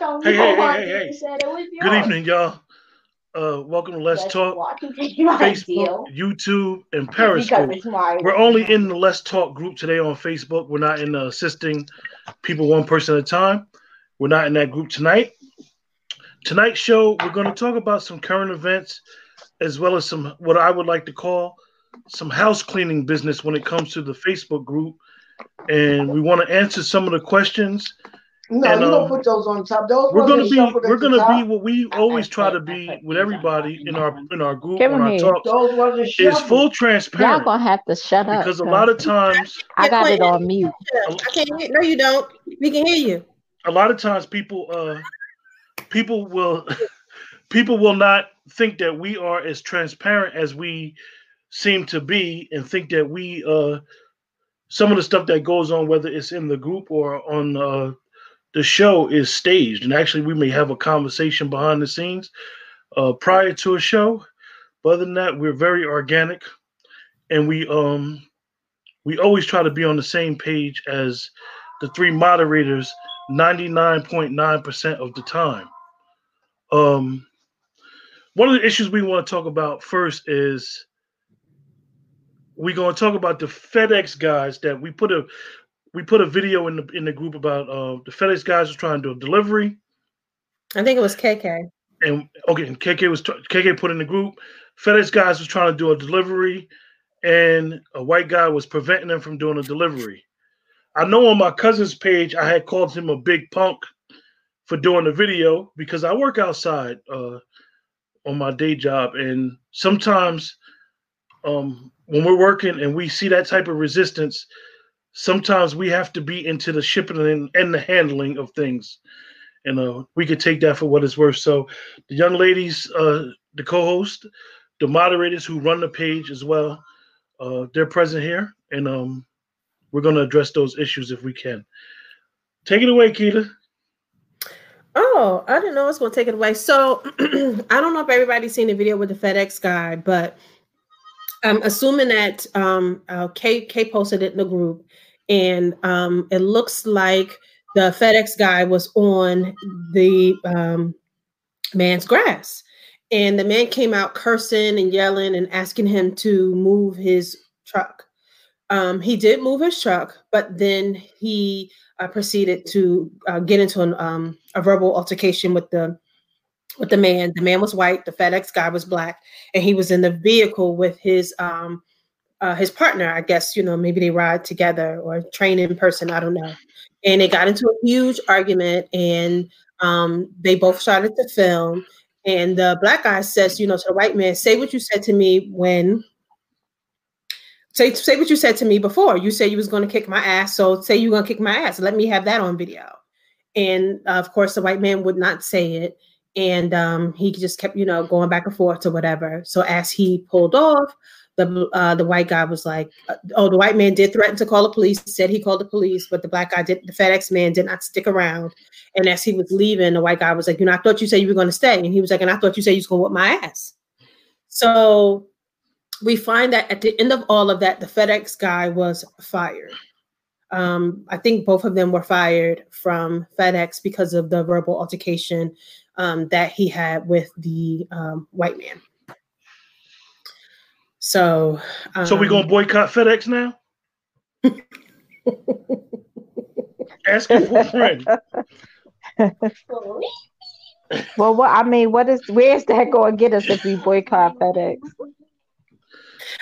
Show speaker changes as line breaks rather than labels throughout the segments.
Hey, hey, hey, hey, hey. Good evening, y'all. Uh, welcome to Let's Talk Facebook, YouTube, and Periscope. We're only in the Let's Talk group today on Facebook. We're not in the assisting people one person at a time. We're not in that group tonight. Tonight's show, we're going to talk about some current events as well as some what I would like to call some house cleaning business when it comes to the Facebook group. And we want to answer some of the questions
no, and, you um, don't put those on top. Those
we're gonna be we're gonna top. be what we always try to be with everybody in our in our group Give on our talk. Is full transparent.
Y'all gonna have to shut
up because a lot of times
I got it on mute.
I can't hear. No, you don't. We can hear you.
A lot of times, people uh people will people will not think that we are as transparent as we seem to be, and think that we uh some of the stuff that goes on, whether it's in the group or on uh the show is staged, and actually, we may have a conversation behind the scenes uh, prior to a show. But other than that, we're very organic, and we um we always try to be on the same page as the three moderators 99.9% of the time. Um, one of the issues we want to talk about first is we're going to talk about the FedEx guys that we put a we put a video in the in the group about uh, the FedEx guys was trying to do a delivery.
I think it was KK.
And okay, and KK was KK put in the group. FedEx guys was trying to do a delivery, and a white guy was preventing them from doing a delivery. I know on my cousin's page I had called him a big punk for doing the video because I work outside uh, on my day job, and sometimes um, when we're working and we see that type of resistance, sometimes we have to be into the shipping and, and the handling of things. And uh, we could take that for what it's worth. So the young ladies, uh, the co-host, the moderators who run the page as well, uh, they're present here, and um, we're going to address those issues if we can. Take it away, Keita.
Oh, I didn't know I was going to take it away. So I don't know if everybody's seen the video with the FedEx guy, but I'm assuming that um, uh, K K posted it in the group, and um, it looks like the FedEx guy was on the um, man's grass, and the man came out cursing and yelling and asking him to move his truck. Um, he did move his truck, but then he uh, proceeded to uh, get into an, um, a verbal altercation with the with the man. The man was white. The FedEx guy was black, and he was in the vehicle with his um uh, his partner. I guess you know maybe they ride together or train in person. I don't know. And they got into a huge argument, and um, they both started to film. And the black guy says, you know, to the white man, say what you said to me when. Say, say what you said to me before. You said you was going to kick my ass, so say you're going to kick my ass. Let me have that on video. And uh, of course, the white man would not say it and um, he just kept you know going back and forth to whatever. So as he pulled off the uh, the white guy was like uh, oh the white man did threaten to call the police. Said he called the police but the black guy did the fedex man did not stick around. And as he was leaving the white guy was like you know i thought you said you were going to stay. And he was like and i thought you said you was going to whip my ass. So we find that at the end of all of that the fedex guy was fired. Um, I think both of them were fired from FedEx because of the verbal altercation um, that he had with the um, white man. So,
um, so we gonna boycott FedEx now? Asking for a friend.
well, what I mean, what is where's that going to get us if we boycott FedEx?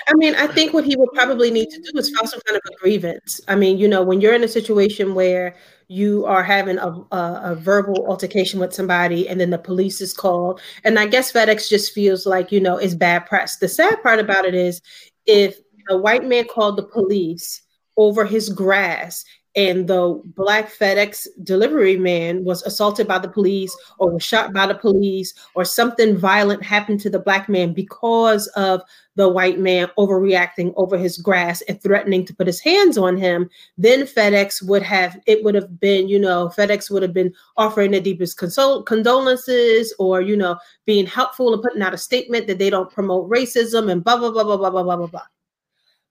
I mean, I think what he would probably need to do is file some kind of a grievance. I mean, you know, when you're in a situation where you are having a, a, a, verbal altercation with somebody and then the police is called, and I guess FedEx just feels like, you know, it's bad press. The sad part about it is if a white man called the police over his grass and the black FedEx delivery man was assaulted by the police or was shot by the police or something violent happened to the black man because of the white man overreacting over his grass and threatening to put his hands on him, then FedEx would have, it would have been, you know, FedEx would have been offering the deepest consol- condolences or, you know, being helpful and putting out a statement that they don't promote racism and blah, blah, blah, blah, blah, blah, blah, blah.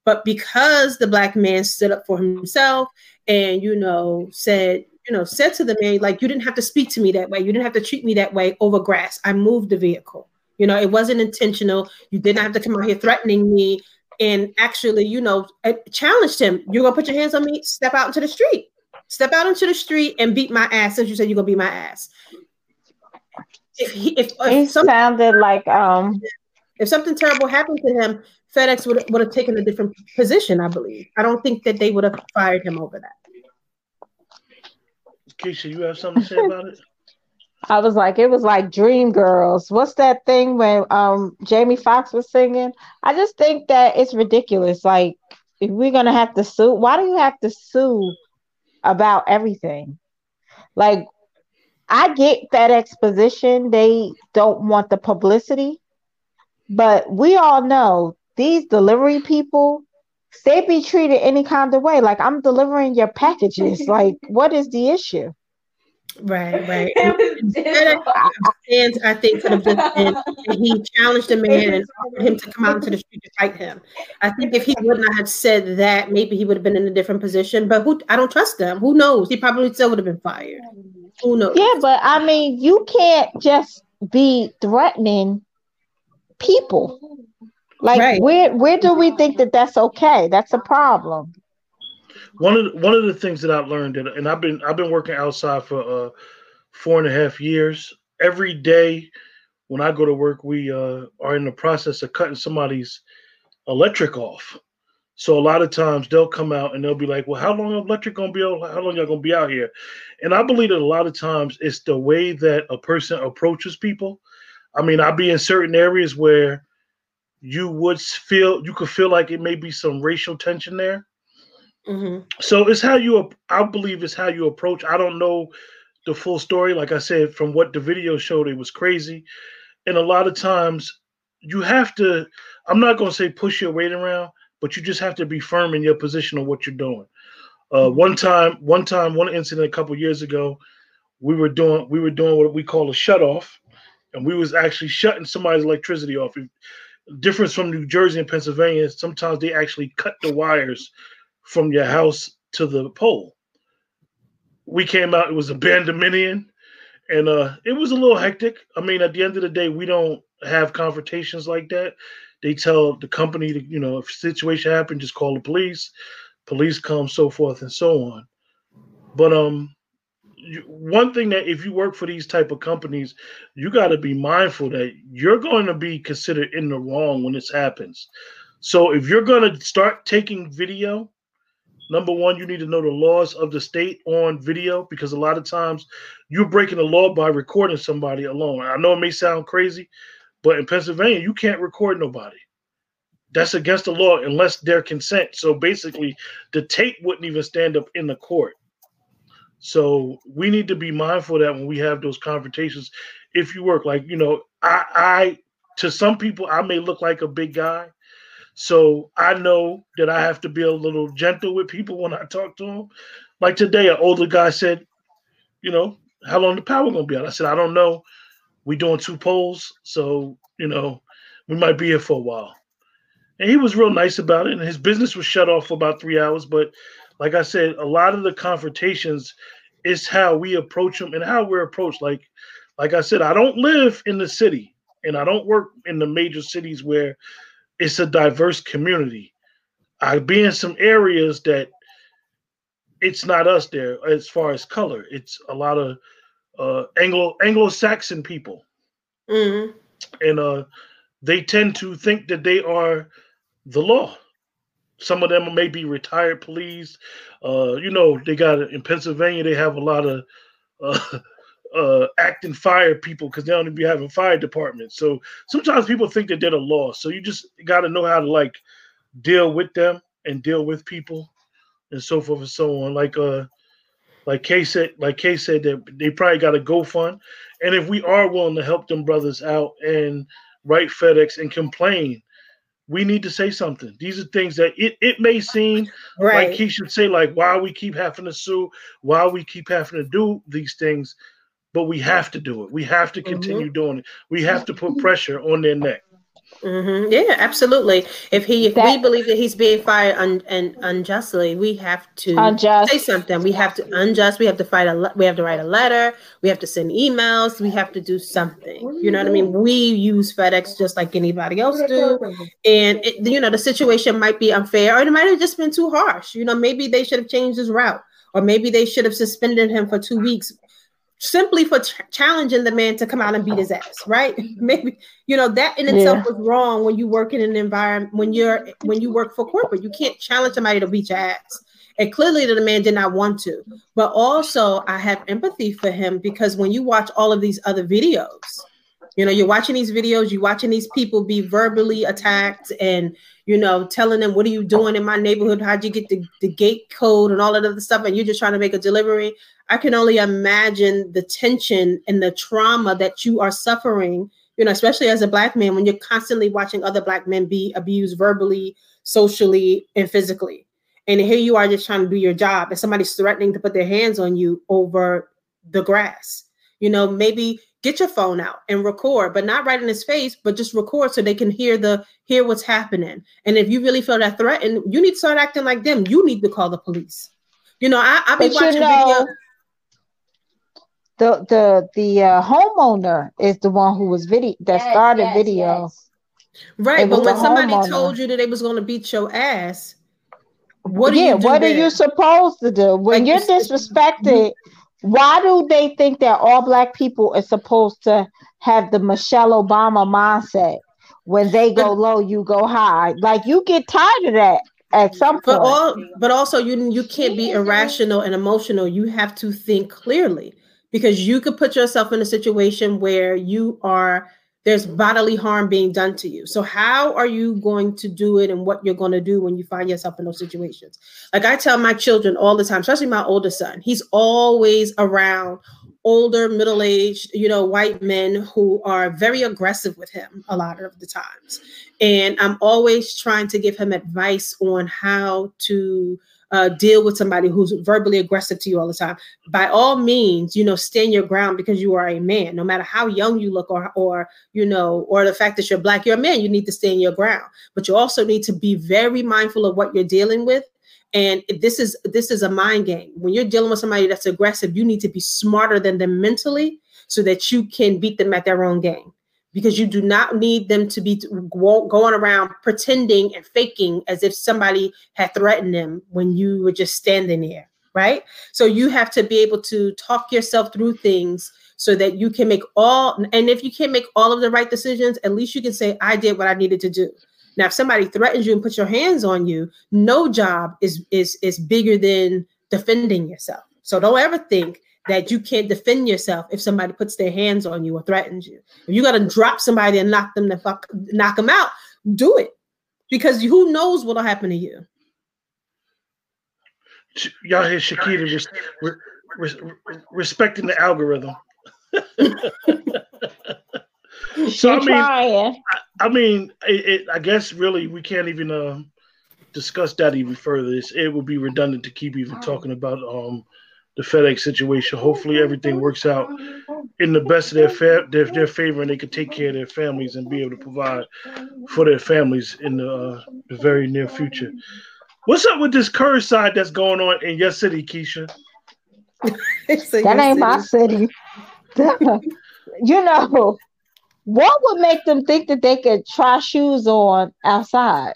But because the black man stood up for himself and, you know, said, you know, said to the man, like, you didn't have to speak to me that way. You didn't have to treat me that way over grass. I moved the vehicle. You know, it wasn't intentional. You didn't have to come out here threatening me and actually, you know, challenged him. You're gonna put your hands on me, step out into the street. Step out into the street and beat my ass as you said you're gonna beat my ass.
If he if, if sounded like um
if something terrible happened to him, FedEx would would have taken a different position, I believe. I don't think that they would have fired him over that.
Keisha, you have something to say about it?
I was like, it was like Dreamgirls. What's that thing when um Jamie Foxx was singing? I just think that it's ridiculous. Like, if we're gonna have to sue, why do you have to sue about everything? Like, I get FedEx position; they don't want the publicity, but we all know these delivery people they be treated any kind of way. Like I'm delivering your packages. like, what is the issue?
Right, right. and I think could have just been he challenged the man and offered him to come out into the street to fight him. I think if he would not have said that, maybe he would have been in a different position. But who I don't trust them. Who knows? He probably still would have been fired. Who knows?
Yeah, but I mean, you can't just be threatening people. Like right. where where do we think that that's okay? That's a problem.
One of the, one of the things that I've learned, and and I've been I've been working outside for uh, four and a half years. Every day when I go to work, we uh, are in the process of cutting somebody's electric off. So a lot of times they'll come out and they'll be like, "Well, how long electric gonna be? Out, how long y'all gonna be out here?" And I believe that a lot of times it's the way that a person approaches people. I mean, I'll be in certain areas where you would feel you could feel like it may be some racial tension there. Mm-hmm. So it's how you, I believe, it's how you approach. I don't know the full story. Like I said, from what the video showed, it was crazy, and a lot of times you have to. I'm not going to say push your weight around, but you just have to be firm in your position on what you're doing. Uh, mm-hmm. one time, one time, one incident a couple years ago, we were doing we were doing what we call a shut off, and we was actually shutting somebody's electricity off difference from New Jersey and Pennsylvania, sometimes they actually cut the wires from your house to the pole. We came out, it was a bandominion, and uh, it was a little hectic. I mean, at the end of the day, we don't have confrontations like that. They tell the company to, you know, if situation happened, just call the police. Police come, so forth and so on. But um, one thing that if you work for these type of companies, you got to be mindful that you're going to be considered in the wrong when this happens. So if you're going to start taking video, number one, you need to know the laws of the state on video because a lot of times you're breaking the law by recording somebody alone. I know it may sound crazy, but in Pennsylvania, you can't record nobody. That's against the law unless their consent. So basically, the tape wouldn't even stand up in the court. So we need to be mindful that when we have those confrontations, if you work like you know, I, I to some people I may look like a big guy, so I know that I have to be a little gentle with people when I talk to them. Like today, an older guy said, you know, how long the power gonna be out? I said, I don't know. We doing two poles, so you know, we might be here for a while. And he was real nice about it. And his business was shut off for about three hours, but like I said, a lot of the confrontations is how we approach them and how we're approached. Like, like I said, I don't live in the city and I don't work in the major cities where it's a diverse community. I be in some areas that it's not us there as far as color. It's a lot of uh, Anglo Anglo-Saxon people, mm-hmm. and uh, they tend to think that they are the law. Some of them may be retired police. Uh, you know, they got in Pennsylvania. They have a lot of uh, uh, acting fire people because they don't be having fire departments. So sometimes people think that they're the law. So you just got to know how to like deal with them and deal with people and so forth and so on. Like uh, like Kay said, like Kay said that they probably got a GoFund, and if we are willing to help them brothers out and write FedEx and complain we need to say something. These are things that it, it may seem right. like he should say, like, why we keep having to sue, why we keep having to do these things, but we have to do it. We have to mm-hmm. continue mm-hmm. doing it. We have to put pressure on their neck.
Mm-hmm. Yeah, absolutely. If he, if that, we believe that he's being fired un, and unjustly, we have to unjust. say something. We have to unjust. We have to fight a. We have to write a letter. We have to send emails. We have to do something. You know what I mean? We use FedEx just like anybody else do, and it, you know the situation might be unfair, or it might have just been too harsh. You know, maybe they should have changed his route, or maybe they should have suspended him for two weeks simply for ch- challenging the man to come out and beat his ass right? Maybe you know that in itself yeah. was wrong when you work in an environment when you're when you work for corporate. You can't challenge somebody to beat your ass. And clearly the man did not want to. But also i have empathy for him because when you watch all of these other videos you know you're watching these videos you're watching these people be verbally attacked and you know telling them what are you doing in my neighborhood? How'd you get the, the gate code and all of the stuff? And you're just trying to make a delivery I can only imagine the tension and the trauma that you are suffering, you know, especially as a black man when you're constantly watching other black men be abused verbally, socially, and physically. And here you are just trying to do your job, and somebody's threatening to put their hands on you over the grass. You know, maybe get your phone out and record, but not right in his face, but just record so they can hear the hear what's happening. And if you really feel that threatened, you need to start acting like them. You need to call the police. You know, I, I be but watching you know, video
the the the uh, homeowner is the one who was video that yes, started yes, video. Yes.
Right, but when somebody homeowner. told you that they was going to beat your ass, what yeah,
what then? are you supposed to do when like you're disrespected? why do they think that all black people are supposed to have the Michelle Obama mindset? When they go low, you go high. Like you get tired of that at some point.
But all, but also you you can't be irrational and emotional. You have to think clearly because you could put yourself in a situation where you are there's bodily harm being done to you. So how are you going to do it and what you're going to do when you find yourself in those situations? Like I tell my children all the time, especially my older son, he's always around older, middle-aged, you know, white men who are very aggressive with him a lot of the times. And I'm always trying to give him advice on how to uh, deal with somebody who's verbally aggressive to you all the time. By all means, you know, stand your ground because you are a man. No matter how young you look, or or you know, or the fact that you're black, you're a man. You need to stand your ground, but you also need to be very mindful of what you're dealing with. And this is this is a mind game. When you're dealing with somebody that's aggressive, you need to be smarter than them mentally so that you can beat them at their own game because you do not need them to be going around pretending and faking as if somebody had threatened them when you were just standing there, right? So you have to be able to talk yourself through things so that you can make all and if you can't make all of the right decisions, at least you can say I did what I needed to do. Now, if somebody threatens you and puts your hands on you, no job is is is bigger than defending yourself. So don't ever think that you can't defend yourself if somebody puts their hands on you or threatens you. If you got to drop somebody and knock them the fuck, knock them out, do it because who knows what'll happen to you.
Y'all hear Shakita res- res- res- respecting the algorithm. so I mean, I, I, mean, it, it, I guess really we can't even uh, discuss that even further. It's, it would be redundant to keep even talking about um, the FedEx situation. Hopefully, everything works out in the best of their, fa- their, their favor, and they can take care of their families and be able to provide for their families in the, uh, the very near future. What's up with this curbside that's going on in your city, Keisha?
that ain't my city. you know, what would make them think that they could try shoes on outside?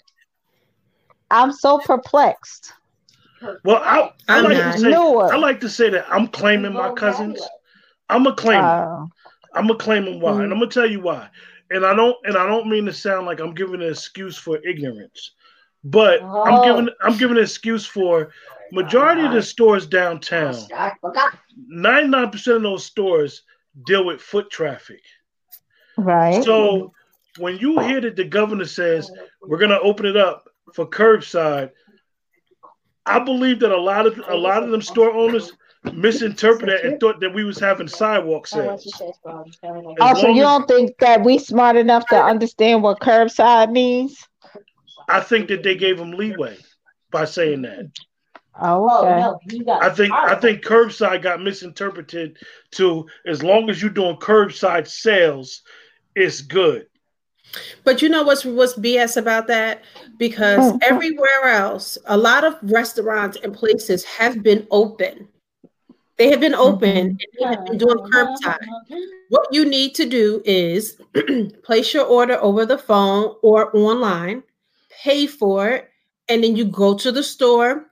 I'm so perplexed.
Well, I, I like to say I like to say that I'm claiming my cousins. I'm a claim. Uh, I'm a claiming why, mm-hmm. and I'm gonna tell you why. And I don't and I don't mean to sound like I'm giving an excuse for ignorance, but oh. I'm giving I'm giving an excuse for majority of the stores downtown. Ninety nine percent of those stores deal with foot traffic.
Right.
So when you hear that the governor says we're gonna open it up for curbside I believe that a lot of a lot of them store owners misinterpreted and thought that we was having sidewalk sales.
Also, you don't think that we smart enough to understand what curbside means?
I think that they gave them leeway by saying that.
Oh, okay.
I think I think curbside got misinterpreted to as long as you're doing curbside sales, it's good.
But you know what's what's BS about that? Because oh. everywhere else, a lot of restaurants and places have been open. They have been open mm-hmm. and they have been doing curbside. What you need to do is place your order over the phone or online, pay for it, and then you go to the store,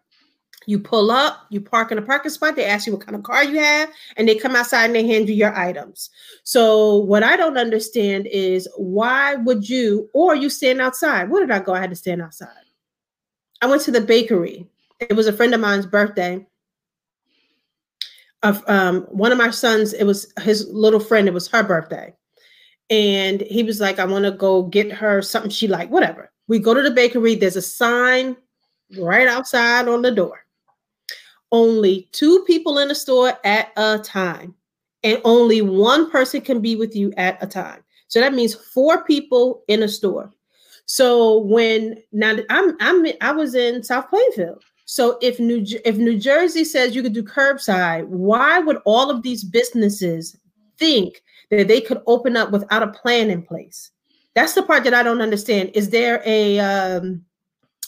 you pull up, you park in a parking spot, they ask you what kind of car you have, and they come outside and they hand you your items. So, what I don't understand is why would you, or you stand outside? Where did I go? I had to stand outside. I went to the bakery. It was a friend of mine's birthday. Of um, one of my sons, it was his little friend, it was her birthday. And he was like, I want to go get her something she like, whatever. We go to the bakery, there's a sign right outside on the door only two people in the store at a time, and only one person can be with you at a time. So that means four people in a store. So when now I'm I'm I was in South Plainfield. So if New if New Jersey says you could do curbside, why would all of these businesses think that they could open up without a plan in place? That's the part that I don't understand. Is there a um,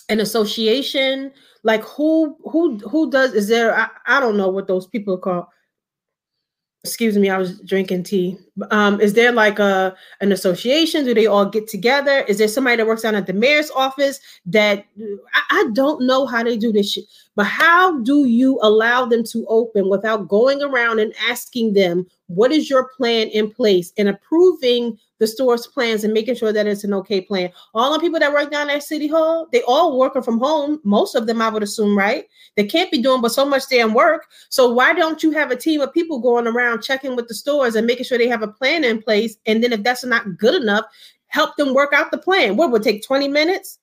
an association like who who who does is there I, I don't know what those people called. Excuse me i was drinking tea. Um is there like a an association? Do they all get together? Is there somebody that works down at the mayor's office that I, I don't know how they do this shit but how do you allow them to open without going around and asking them what is your plan in place and approving the store's plans and making sure that it's an okay plan. All the people that work down at City Hall, they all working from home. Most of them, I would assume, right? They can't be doing but so much damn work. So why don't you have a team of people going around checking with the stores and making sure they have a plan in place? And then if that's not good enough, help them work out the plan. What would take 20 minutes?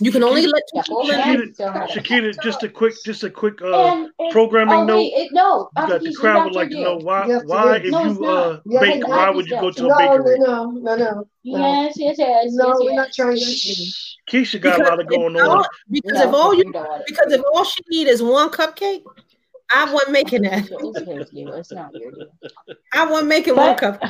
You can only let two people
in. Shakita, just a quick, just a quick uh, and, and, programming oh, note. Wait,
it, no,
you got the crowd would like to know why, you why if no, you uh bake, why would you go to a bakery?
No, no, no, no.
Yes, yes, yes.
No,
yes,
we're not trying to.
Keisha got because a lot of going on.
Because no, if all you, because if all she need is one cupcake, I wasn't making that.
It's not your deal.
I wasn't making one cup.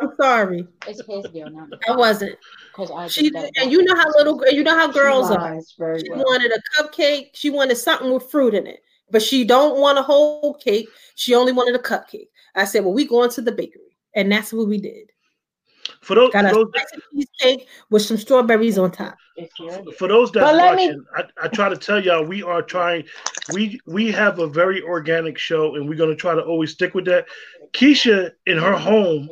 I'm sorry.
It's his deal, not
I wasn't. Because I she and you know how little you know how girls are. She well. wanted a cupcake. She wanted something with fruit in it, but she don't want a whole cake. She only wanted a cupcake. I said, "Well, we going to the bakery," and that's what we did.
For those,
got
a
those, cheesecake with some strawberries on top.
For those that watching, me... I, I try to tell y'all we are trying. We we have a very organic show, and we're gonna try to always stick with that. Keisha in her home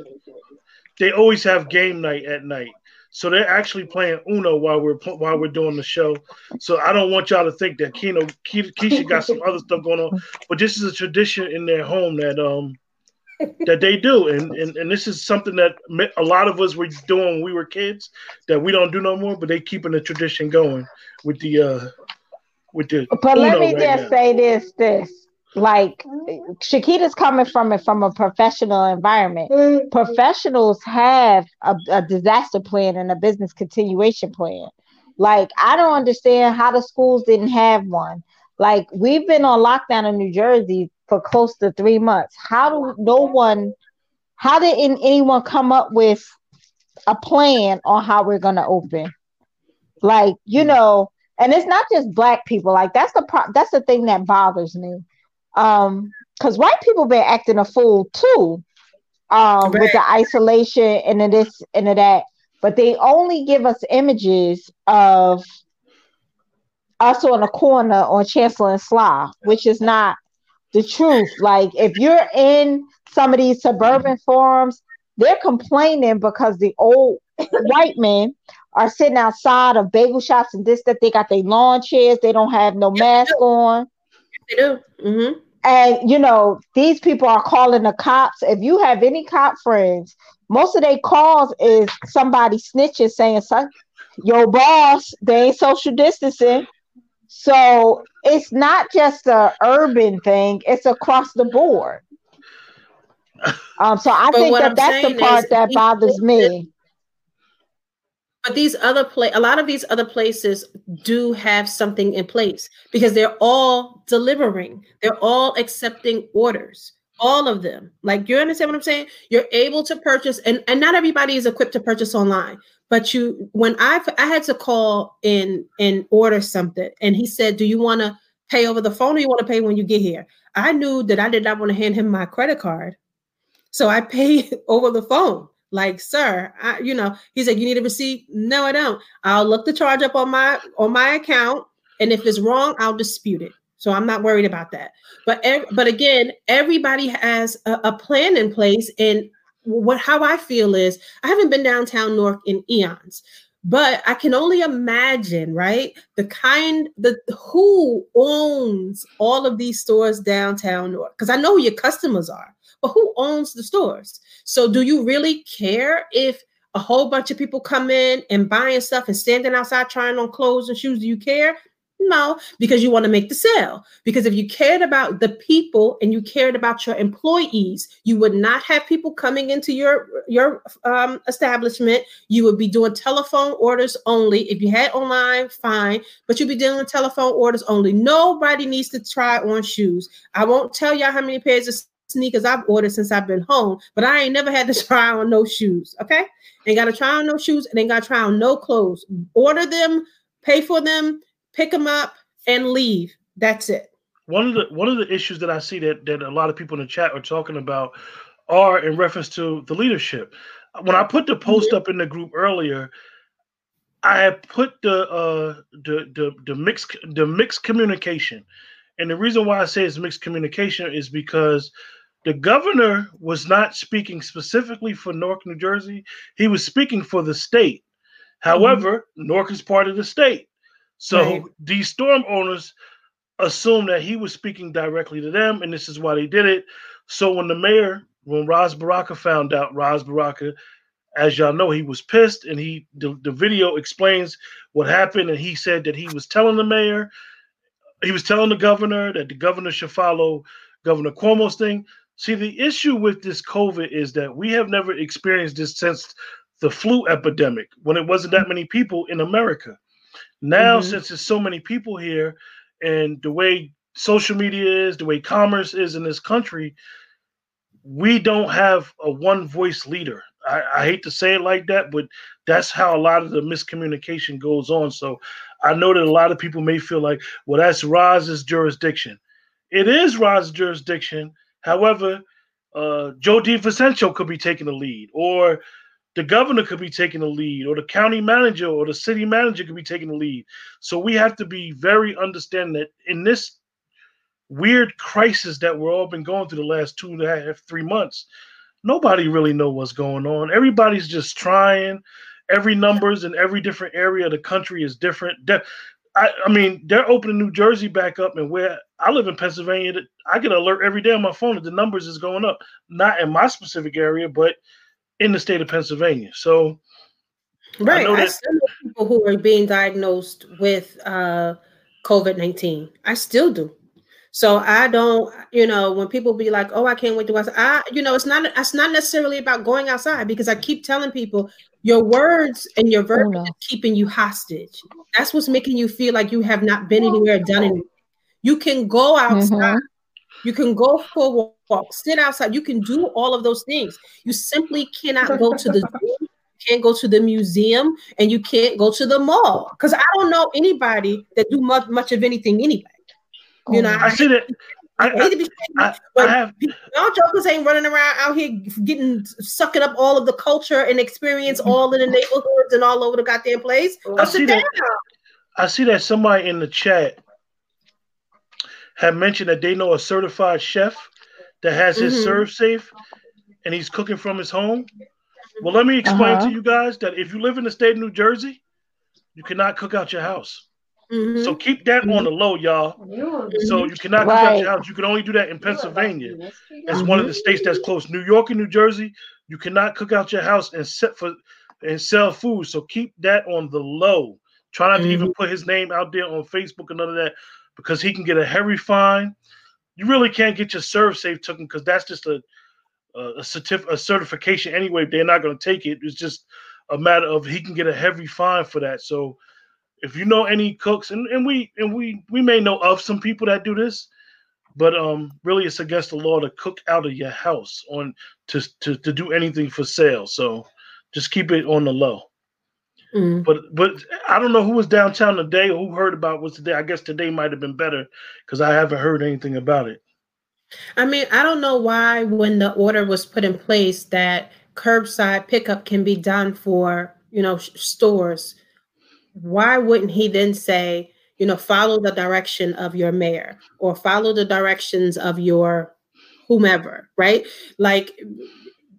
they always have game night at night. So they're actually playing Uno while we're while we're doing the show. So I don't want y'all to think that Kino Keisha got some other stuff going on, but this is a tradition in their home that um that they do, and, and and this is something that a lot of us were doing when we were kids that we don't do no more. But they keeping the tradition going with the uh with the.
But Uno let me right just now. say this: this like Shakita's coming from it from a professional environment. Mm-hmm. Professionals have a, a, disaster plan and a business continuation plan. Like I don't understand how the schools didn't have one. Like we've been on lockdown in New Jersey for close to three months. How do no one? How did anyone come up with a plan on how we're gonna open? Like you know, and it's not just black people. Like that's the pro- that's the thing that bothers me um because white people been acting a fool too um right. with the isolation and this and that. But they only give us images of us on a corner on chancellor and sly which is not the truth. Like if you're in some of these suburban forums they're complaining because the old white men are sitting outside of bagel shops and this that they got their lawn chairs they don't have no mask on.
They do. Mm-hmm.
And you know, these people are calling the cops. If you have any cop friends, most of their calls is somebody snitching saying, "Son, your boss, they ain't social distancing." So it's not just a urban thing; it's across the board. Um, so I but think that I'm that's the part that bothers me
but these other place a lot of these other places do have something in place because they're all delivering they're all accepting orders all of them like you understand what i'm saying you're able to purchase and, and not everybody is equipped to purchase online but you when I I had to call in and order something, and he said, "Do you want to pay over the phone or you want to pay when you get here?" I knew that I did not want to hand him my credit card, so I paid over the phone. Like, sir, I, you know, he said, "You need a receipt?" No, I don't. I'll look the charge up on my on my account, and if it's wrong, I'll dispute it. So I'm not worried about that. But but again, everybody has a, a plan in place, and what how I feel is I haven't been downtown North in eons, but I can only imagine, right? The kind the who owns all of these stores downtown North because I know who your customers are, but who owns the stores? So do you really care if a whole bunch of people come in and buying stuff and standing outside trying on clothes and shoes? Do you care? No, because you want to make the sale. Because if you cared about the people and you cared about your employees, you would not have people coming into your your um, establishment. You would be doing telephone orders only. If you had online, fine, but you'd be doing telephone orders only. Nobody needs to try on shoes. I won't tell y'all how many pairs of sneakers I've ordered since I've been home, but I ain't never had to try on no shoes. Okay, ain't got to try on no shoes and ain't got to try on no clothes. Order them, pay for them pick them up and leave. That's it.
One of the one of the issues that I see that that a lot of people in the chat are talking about are in reference to the leadership. When I put the post up in the group earlier, I put the uh the the the mixed the mixed communication. And the reason why I say it's mixed communication is because the governor was not speaking specifically for Newark, New Jersey. He was speaking for the state. However, mm-hmm. Newark is part of the state. So
Right.
these storm owners assumed that he was speaking directly to them, and this is why they did it. So when the mayor, when Ras Baraka found out, Ras Baraka, as y'all know, he was pissed, and he the, the video explains what happened, and he said that he was telling the mayor, he was telling the governor that the governor should follow Governor Cuomo's thing. See, the issue with this COVID is that we have never experienced this since the flu epidemic when it wasn't that many people in America. Now,
Mhm.
since there's so many people here, and the way social media is, the way commerce is in this country, we don't have a one voice leader. I, I hate to say it like that, but that's how a lot of the miscommunication goes on. So I know that a lot of people may feel like, well, that's Ras's jurisdiction. It is Ras's jurisdiction. However, uh, Joe DiVincenzo could be taking the lead, or the governor could be taking the lead, or the county manager or the city manager could be taking the lead. So we have to be very understanding that in this weird crisis that we're all been going through the last two and a half, three months, nobody really know what's going on. Everybody's just trying. Every numbers in every different area of the country is different. De- I, I mean, they're opening New Jersey back up, and where I live in Pennsylvania, I get an alert every day on my phone that the numbers is going up. Not in my specific area, but in the state of Pennsylvania. So
Right.
I, know
I,
that-
still know people who are being diagnosed with uh, COVID 19. I still do. So I don't, you know, when people be like, "Oh, I can't wait to outside," I, you know, it's not. It's not necessarily about going outside because I keep telling people your words and your verbiage
no.
keeping you hostage. That's what's making you feel like you have not been anywhere, done anything. You can go outside.
Mhm.
You can go for a walk, sit outside. You can do all of those things. You simply cannot go to the zoo, you can't go to the museum, and you can't go to the mall. Because I don't know anybody that do much, much of anything anyway. You know,
I see that. I,
I hate to be
I, I,
but
I have
y'all jokers ain't running around out here getting sucking up all of the culture and experience all in the neighborhoods and all over the goddamn place.
I see that. I see that somebody in the chat had mentioned that they know a certified chef that has his
Mhm.
ServSafe and he's cooking from his home. Well, let me explain
Uh-huh.
to you guys that if you live in the state of New Jersey, you cannot cook out your house.
Mhm.
So keep that on the low, y'all. So you cannot cook out
Right.
your house. You can only do that in Pennsylvania. That's one of the states that's close. New York and New Jersey, you cannot cook out your house and set for and sell food. So keep that on the low. Try not to even put his name out there on Facebook and none of that because he can get a heavy fine. You really can't get your ServSafe taken because that's just a a, a, certif- a certification anyway. They're not going to take it. It's just a matter of he can get a heavy fine for that. So if you know any cooks, and, and we and we we may know of some people that do this, but um really it's against the law to cook out of your house on to to, to do anything for sale. So just keep it on the low.
Mm.
But but I don't know who was downtown today or who heard about what's today. I guess today might have been better because I haven't heard anything about it.
I mean, I don't know why when the order was put in place that curbside pickup can be done for, you know, sh- stores. Why wouldn't he then say, you know, follow the direction of your mayor or follow the directions of your whomever, right? Like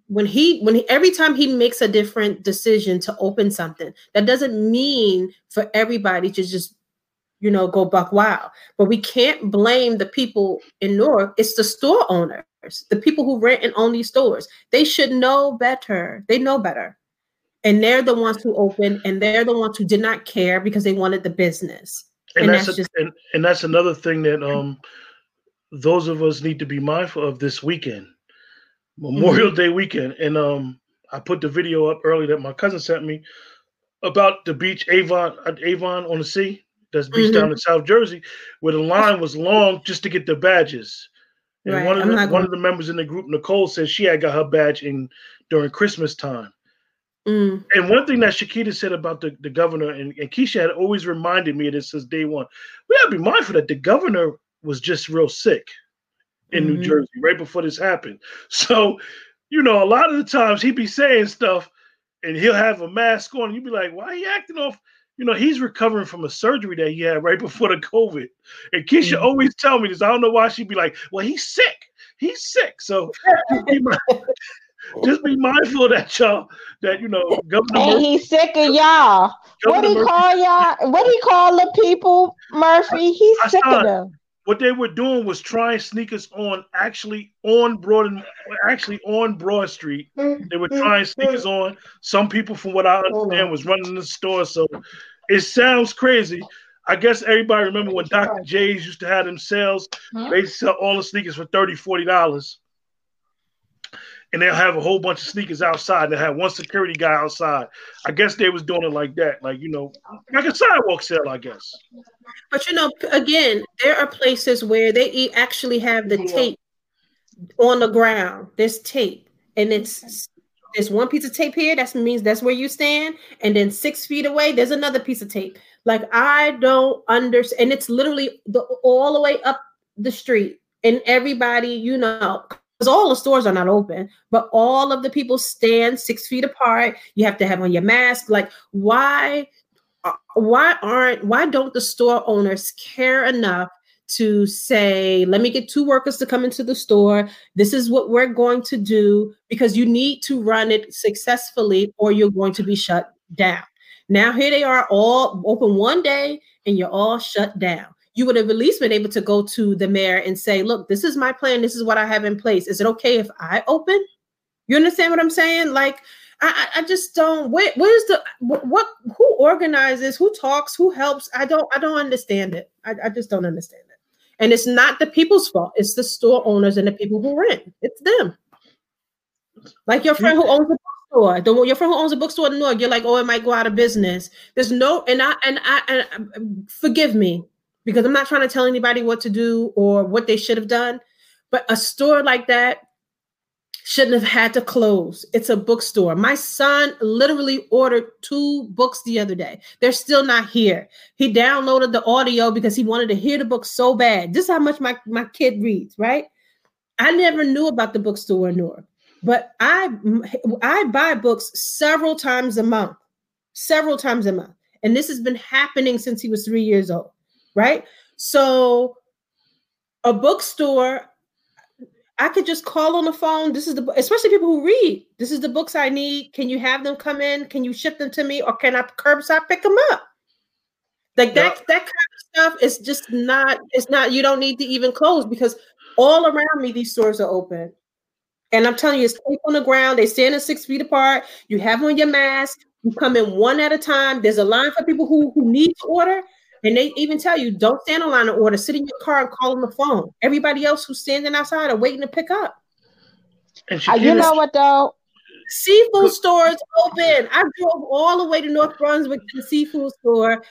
when he when he, every time he makes a different decision to open something, that doesn't mean for everybody to just you know, go buck wild. But we can't blame the people in Newark. It's the store owners, the people who rent and own these stores. They should know better. They know better. And they're the ones who opened and they're the ones who did not care because they wanted the business.
And,
And
that's,
that's
a-
just-
and, and that's another thing that um those of us need to be mindful of this weekend, Memorial Day weekend. And um I put the video up early that my cousin sent me about the beach Avon at Avon on the sea. That's beach
Mhm.
down in South Jersey, where the line was long just to get the badges. And
Right,
one of the one
gonna-
of the members in the group, Nicole, said she had got her badge in during Christmas time.
Mm,
And one thing that Shakita said about the, the governor and, and Keisha had always reminded me of this since day one. We gotta be mindful that the governor was just real sick in New
Mhm.
Jersey right before this happened. So, you know, a lot of the times he'd be saying stuff and he'll have a mask on, and you'd be like, why he acting off? You know, he's recovering from a surgery that he had right before the COVID. And Keisha
Mhm.
always tell me this. I don't know why she'd be like, well, he's sick. He's sick. So just be, mi- just be mindful that, y'all. That you know, Governor
And
Murphy,
he's sick of y'all. What
Governor
he
Murphy
call y'all? What he call the people, Murphy? He's
I
sick of them.
what they were doing was trying sneakers on actually on Broad actually on Broad Street. They were trying sneakers on. Some people, from what I understand, was running the store. So it sounds crazy. I guess everybody remember when Dr. Jay's used to have them sales.
Huh?
They sell all the sneakers for 30 dollars. And they'll have a whole bunch of sneakers outside. They have one security guy outside. I guess they was doing it like that, like you know, like a sidewalk sale. I guess.
But you know, again, there are places where they e- actually have the tape on the ground. There's tape, and it's there's one piece of tape here. That means that's where you stand, and then six feet away, there's another piece of tape. Like I don't understand, and it's literally the all the way up the street, and everybody, you know. Because all the stores are not open, but all of the people stand six feet apart. You have to have on your mask. Like, why uh, why aren't why don't the store owners care enough to say let me get two workers to come into the store this is what we're going to do because you need to run it successfully or you're going to be shut down now here they are all open one day and you're all shut down you would have at least been able to go to the mayor and say look this is my plan this is what i have in place is it okay if i open you understand what i'm saying like I, I I just don't. Where, where's the what? Who organizes? Who talks? Who helps? I don't. I don't understand it. I, I just don't understand it. And it's not the people's fault. It's the store owners and the people who rent. It's them. Like your friend who owns a bookstore. The your friend who owns a bookstore in Newark. You're like, oh, it might go out of business. There's no. And I and I and um, forgive me because I'm not trying to tell anybody what to do or what they should have done. But a store like that shouldn't have had to close. It's a bookstore. My son literally ordered two books the other day. They're still not here. He downloaded the audio because he wanted to hear the book so bad. This is how much my, my kid reads, right? I never knew about the bookstore Newark, but I I buy books several times a month, several times a month. And this has been happening since he was three years old, right? So a bookstore I could just call on the phone. This is the especially people who read. This is the books I need. Can you have them come in? Can you ship them to me, or can I curbside pick them up? Like that
Yeah.
that kind of stuff is just not. It's not. You don't need to even close because all around me these stores are open, and I'm telling you, it's tape on the ground. They stand at six feet apart. You have on your mask. You come in one at a time. There's a line for people who who need to order. And they even tell you, don't stand in line to order. Sit in your car and call on the phone. Everybody else who's standing outside are waiting to pick up.
And
Uh, you know what though?
Seafood stores open. I drove all the way to North Brunswick to the seafood store.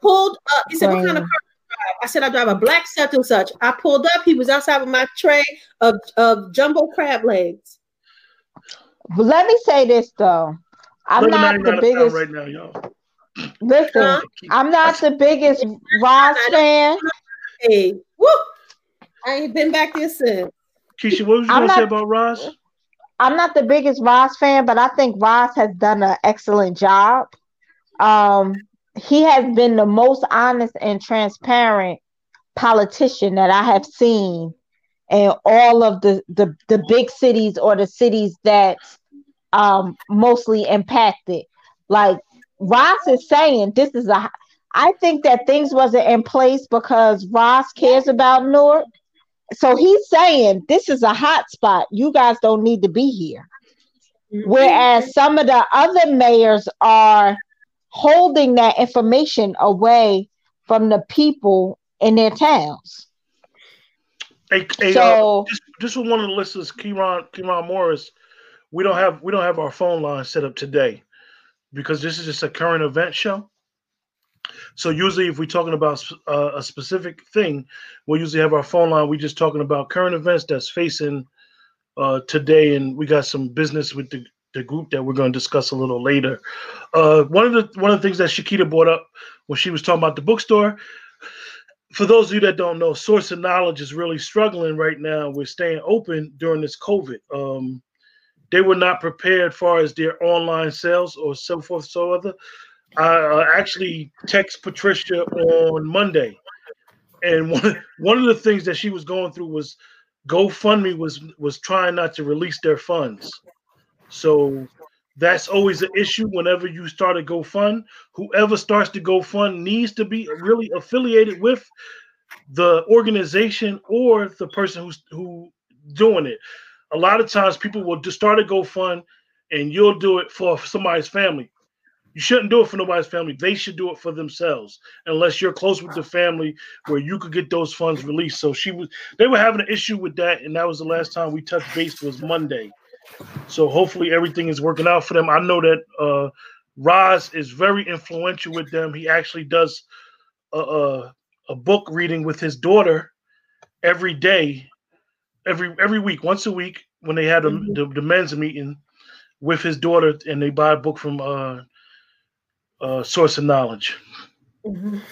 Pulled up. He said, "What kind of car do you drive?" I said, "I drive a black such and such." I pulled up. He was outside with my tray of, of jumbo crab legs.
But let me say this though. I'm not the biggest.
right now, y'all.
Listen,
Huh?
I'm not the biggest Ras fan.
Hey, woo! I ain't been back there since.
Keisha, what was you
I'm
gonna say
not-
about Ras?
I'm not the biggest Ras fan, but I think Ras has done an excellent job. Um, he has been the most honest and transparent politician that I have seen in all of the the, the big cities or the cities that um mostly impacted. Like Ras is saying, this is a. I think that things wasn't in place because Ras cares about Newark. So he's saying this is a hot spot. You guys don't need to be here. Whereas some of the other mayors are holding that information away from the people in their towns.
Hey, hey, uh,
So
just just for one of the listeners, Kieran Kieran Morris, we don't have we don't have our phone line set up today because this is just a current event show. So usually, if we're talking about uh, a specific thing, we'll usually have our phone line. We're just talking about current events that's facing uh, today, and we got some business with the, the group that we're going to discuss a little later. Uh, one of the one of the things that Shakita brought up when she was talking about the bookstore for those of you that don't know, Source of Knowledge is really struggling right now with staying open during this COVID. Um, they were not prepared far as their online sales or so forth, so other. I uh, actually text Patricia on Monday, and one one of the things that she was going through was GoFundMe was was trying not to release their funds. So that's always an issue whenever you start a GoFund. Whoever starts to GoFund needs to be really affiliated with the organization or the person who's who doing it. A lot of times people will just start a GoFund and you'll do it for somebody's family. You shouldn't do it for nobody's family. They should do it for themselves, unless you're close with the family where you could get those funds released. So she was they were having an issue with that, and that was the last time we touched base was Monday. So hopefully everything is working out for them. I know that uh Ras is very influential with them. He actually does a, a, a book reading with his daughter every day, every every week, once a week when they had a,
Mhm.
the, the men's meeting with his daughter, and they buy a book from uh, uh, Source of Knowledge.
Mhm.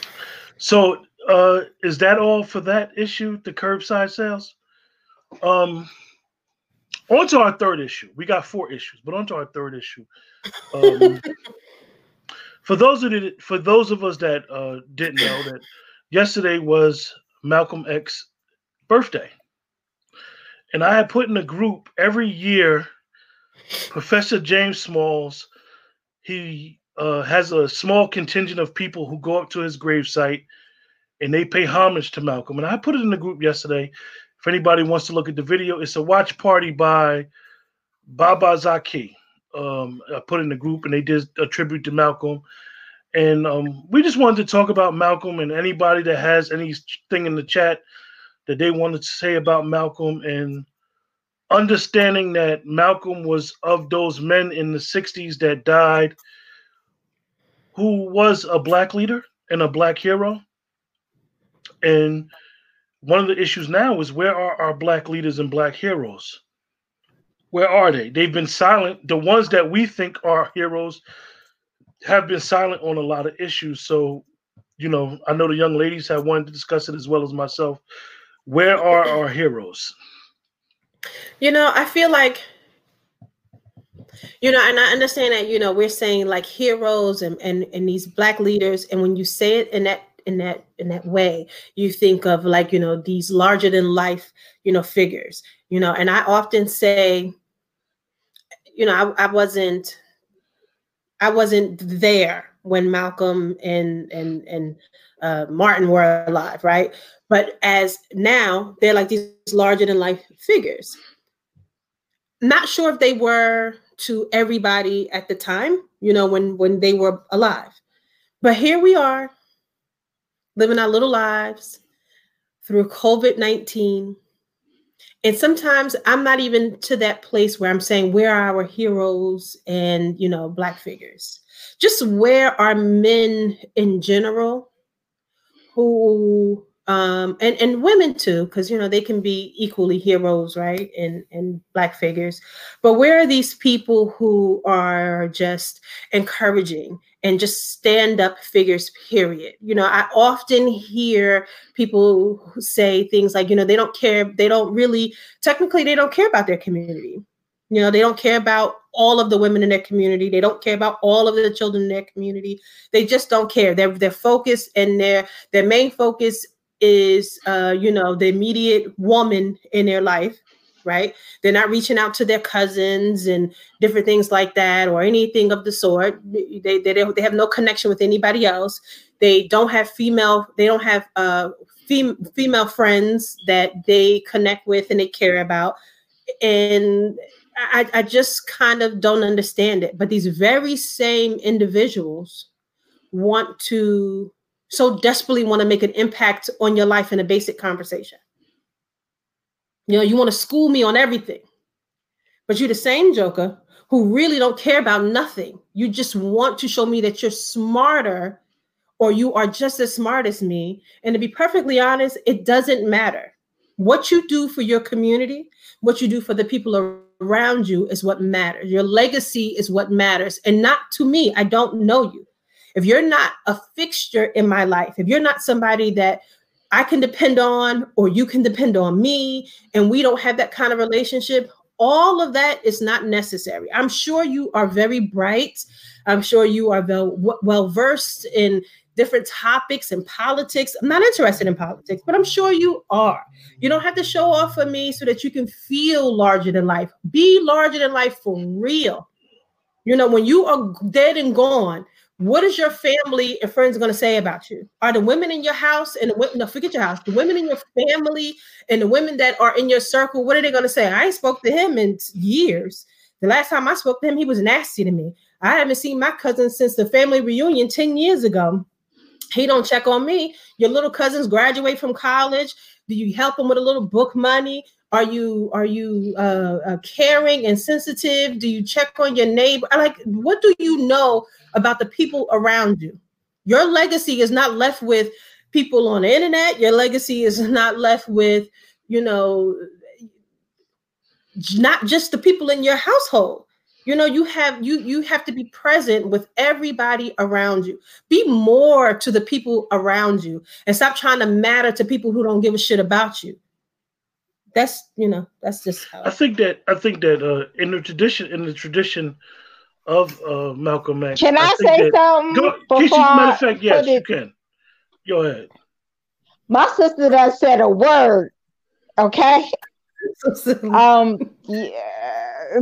So uh, is that all for that issue, the curbside sales? Um, on to our third issue. We got four issues, but on to our third issue. Um, for those of the, for those of us that uh, didn't know that yesterday was Malcolm X birthday, and I had put in a group every year. Professor James Smalls, he uh, has a small contingent of people who go up to his gravesite and they pay homage to Malcolm. And I put it in the group yesterday. If anybody wants to look at the video, it's a watch party by Baba Zaki. Um, I put in the group and they did a tribute to Malcolm. And um, we just wanted to talk about Malcolm and anybody that has anything in the chat that they wanted to say about Malcolm and understanding that Malcolm was of those men in the 60s that died who was a black leader and a black hero. And one of the issues now is where are our black leaders and black heroes? Where are they? They've been silent. The ones that we think are heroes have been silent on a lot of issues. So, you know, I know the young ladies have wanted to discuss it as well as myself. Where are our heroes?
You know, I feel like, you know, and I understand that, you know, we're saying like heroes and, and, and these black leaders. And when you say it in that, in that, in that way, you think of like, you know, these larger than life, you know, figures, you know, and I often say, you know, I, I wasn't, I wasn't there when Malcolm and, and, and, uh, Martin were alive, right? But as now, they're like these larger than life figures. Not sure if they were to everybody at the time, you know, when when they were alive. But here we are, living our little lives through COVID nineteen, and sometimes I'm not even to that place where I'm saying where are our heroes and you know black figures. Just where are men in general who um, and and women too, because you know they can be equally heroes, right? And and black figures, but where are these people who are just encouraging and just stand up figures? Period. You know, I often hear people say things like, you know, they don't care, they don't really, technically, they don't care about their community. You know, they don't care about all of the women in their community. They don't care about all of the children in their community. They just don't care. Their their focus and their their main focus is uh, you know, the immediate woman in their life, right? They're not reaching out to their cousins and different things like that or anything of the sort. They they, they have no connection with anybody else. They don't have female, they don't have uh fem- female friends that they connect with and they care about. And I, I just kind of don't understand it. But these very same individuals want to so desperately want to make an impact on your life in a basic conversation. You know, you want to school me on everything, but you're the same joker who really don't care about nothing. You just want to show me that you're smarter or you are just as smart as me. And to be perfectly honest, it doesn't matter. What you do for your community, what you do for the people around you is what matters. Your legacy is what matters, and not to me. I don't know you. If you're not a fixture in my life, if you're not somebody that I can depend on or you can depend on me, and we don't have that kind of relationship, all of that is not necessary. I'm sure you are very bright. I'm sure you are well, well versed in different topics and politics. I'm not interested in politics, but I'm sure you are. You don't have to show off for me so that you can feel larger than life. Be larger than life for real. You know, when you are dead and gone, what is your family and friends going to say about you? Are the women in your house and the no, forget your house, the women in your family and the women that are in your circle, what are they going to say? I ain't spoke to him in years. The last time I spoke to him, he was nasty to me. I haven't seen my cousin since the family reunion 10 years ago. He don't check on me. Your little cousins graduate from college. Do you help them with a little book money? Are you are you uh, uh, caring and sensitive? Do you check on your neighbor? Like, what do you know about the people around you? Your legacy is not left with people on the internet. Your legacy is not left with, you know, not just the people in your household you know you have you you have to be present with everybody around you be more to the people around you and stop trying to matter to people who don't give a shit about you that's you know that's just
how i think that i think that uh in the tradition in the tradition of uh malcolm x
can i, I say something
go, before matter of fact yes you can go ahead
my sister does said a word okay um yeah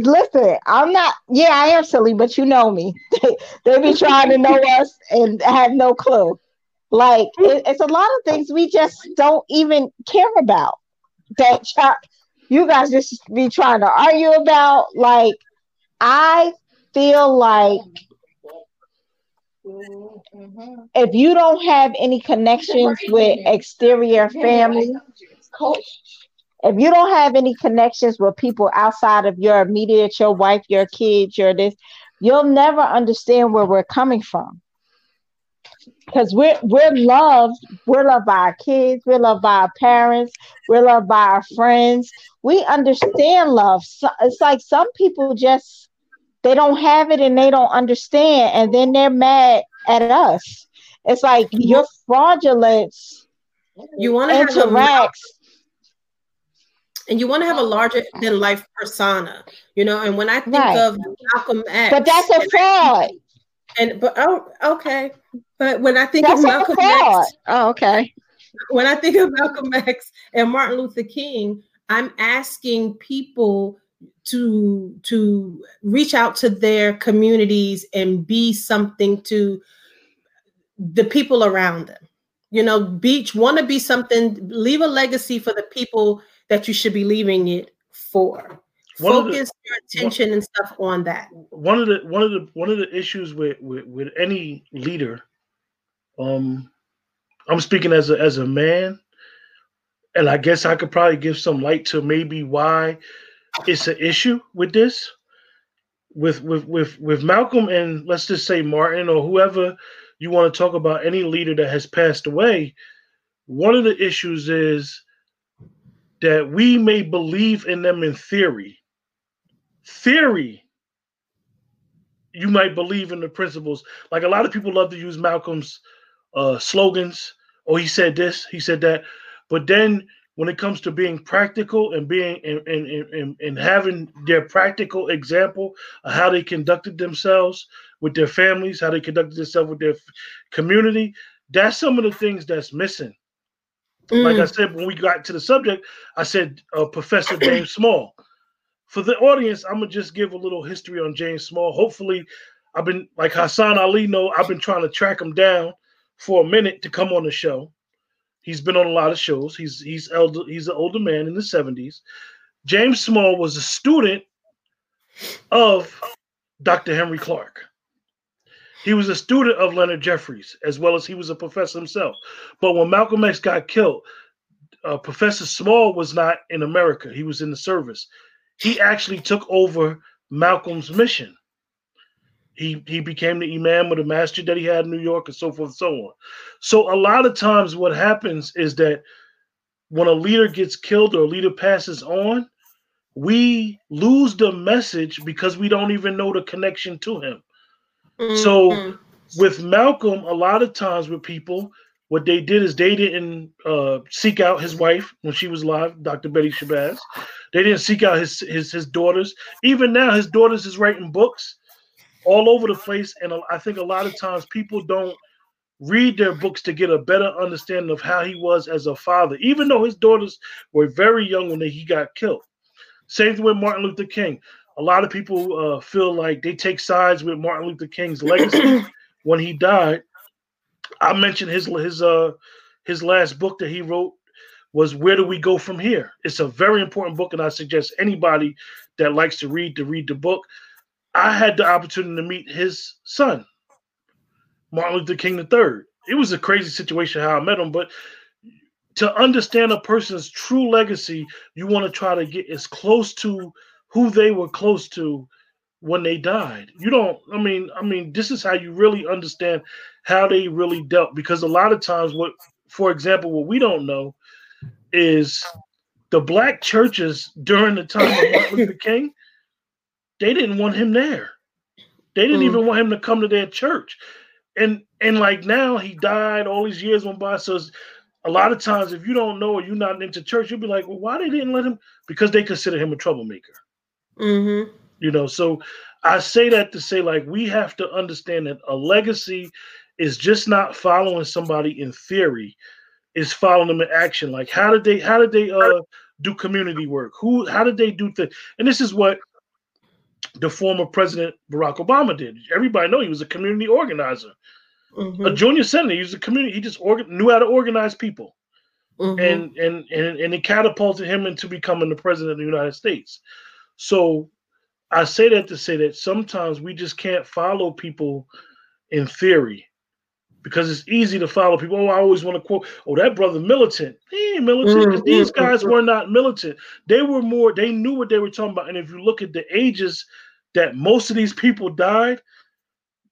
listen, I'm not. Yeah, I am silly, but you know me. they, they be trying to know us and have no clue. Like it, it's a lot of things we just don't even care about. That you guys just be trying to argue about. Like I feel like if you don't have any connections with exterior family, if you don't have any connections with people outside of your immediate, your wife, your kids, your this, you'll never understand where we're coming from. Because we're we're loved, we're loved by our kids, we're loved by our parents, we're loved by our friends. We understand love. So, it's like some people just they don't have it and they don't understand, and then they're mad at us. It's like your fraudulence
you want to interacts and you want to have a larger than life persona, you know. And when I think right. of Malcolm X,
but that's a fraud.
And but oh, okay. But when I think that's of Malcolm X,
oh, okay.
When I think of Malcolm X and Martin Luther King, I'm asking people to to reach out to their communities and be something to the people around them. You know, beach want to be something, leave a legacy for the people that you should be leaving it for. One Focus the, your attention one, and stuff on that.
One of the one of the one of the issues with with, with any leader, um, I'm speaking as a as a man, and I guess I could probably give some light to maybe why it's an issue with this, with with with with Malcolm and let's just say Martin or whoever you want to talk about any leader that has passed away one of the issues is that we may believe in them in theory. Theory, you might believe in the principles. Like a lot of people love to use Malcolm's uh, slogans. Oh, he said this, he said that. But then when it comes to being practical and being and, and, and, and having their practical example of how they conducted themselves with their families, how they conducted themselves with their community, that's some of the things that's missing. Like I
Mm,
said, when we got to the subject, I said uh, Professor James Small. For the audience, I'm gonna just give a little history on James Small. Hopefully, I've been like Hassan Ali. Know I've been trying to track him down for a minute to come on the show. He's been on a lot of shows. He's he's elder. He's an older man in the 70s. James Small was a student of Dr. Henrik Clarke. He was a student of Leonard Jeffries, as well as he was a professor himself. But when Malcolm X got killed, uh, Professor Small was not in America. He was in the service. He actually took over Malcolm's mission. He he became the imam of the masjid that he had in New York, and so forth and so on. So a lot of times, what happens is that when a leader gets killed or a leader passes on, we lose the message because we don't even know the connection to him
mm,
so- with Malcolm, a lot of times with people, what they did is they didn't uh, seek out his wife when she was alive, Dr. Betty Shabazz. They didn't seek out his his his daughters. Even now, his daughters is writing books all over the place, and I think a lot of times people don't read their books to get a better understanding of how he was as a father, even though his daughters were very young when he got killed. Same thing with Martin Luther King. A lot of people uh, feel like they take sides with Martin Luther King's legacy when he died. I mentioned his his uh his last book that he wrote was Where Do We Go From Here? It's a very important book, and I suggest anybody that likes to read to read the book. I had the opportunity to meet his son, Martin Luther King III. It was a crazy situation how I met him, but to understand a person's true legacy, you want to try to get as close to who they were close to when they died. You don't, I mean, I mean, this is how you really understand how they really dealt. Because a lot of times, what, for example, what we don't know is the black churches during the time of Martin Luther King, they didn't want him there. They didn't
Mm.
even want him to come to their church. And and like now he died, all these years went by. So a lot of times, if you don't know or you're not into church, you'll be like, well, why they didn't let him? Because they consider him a troublemaker
Mhm.
You know so i say that to say like we have to understand that a legacy is just not following somebody in theory is following them in action like how did they how did they uh do community work who how did they do things and this is what the former president barack obama did everybody know he was a community organizer a
Mhm.
junior senator he was a community he just organ, knew how to organize people
Mhm.
and and and and it catapulted him into becoming the president of the United States. So I say that to say that sometimes we just can't follow people in theory because it's easy to follow people. Oh, I always want to quote, oh, that brother militant. He ain't militant because these
mm,
guys
mm,
were not militant. They were more, they knew what they were talking about. And if you look at the ages that most of these people died,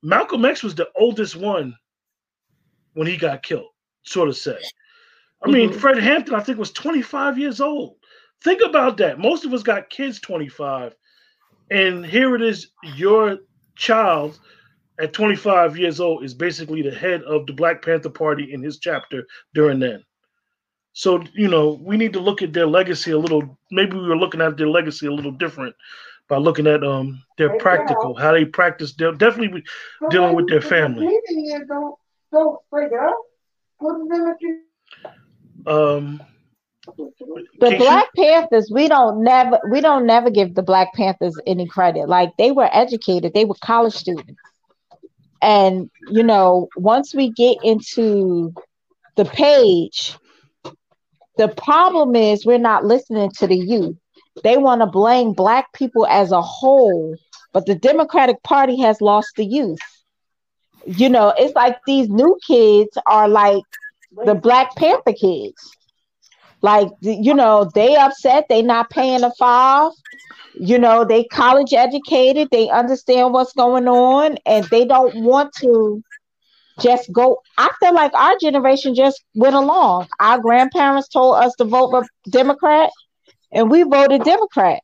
Malcolm X was the oldest one when he got killed, sort of say. I mean,
Mhm.
Fred Hampton, I think, was 25 years old. Think about that. Most of us got kids 25. And here it is, your child at 25 years old is basically the head of the Black Panther Party in his chapter during then. So, you know, we need to look at their legacy a little. Maybe we were looking at their legacy a little different by looking at um their practical, how they practice. They're definitely dealing with their family.
Don't, don't freak out. Put it in the
um
The
Keisha?
Black Panthers, we don't never we don't never give the Black Panthers any credit. Like they were educated, they were college students. And you know, once we get into the page, the problem is we're not listening to the youth. They want to blame black people as a whole, but the Democratic Party has lost the youth. You know, it's like these new kids are like the Black Panther kids. Like you know, they upset, they not paying a five. You know, they college educated, they understand what's going on, and they don't want to just go. I feel like our generation just went along. Our grandparents told us to vote Re- Democrat, and we voted Democrat.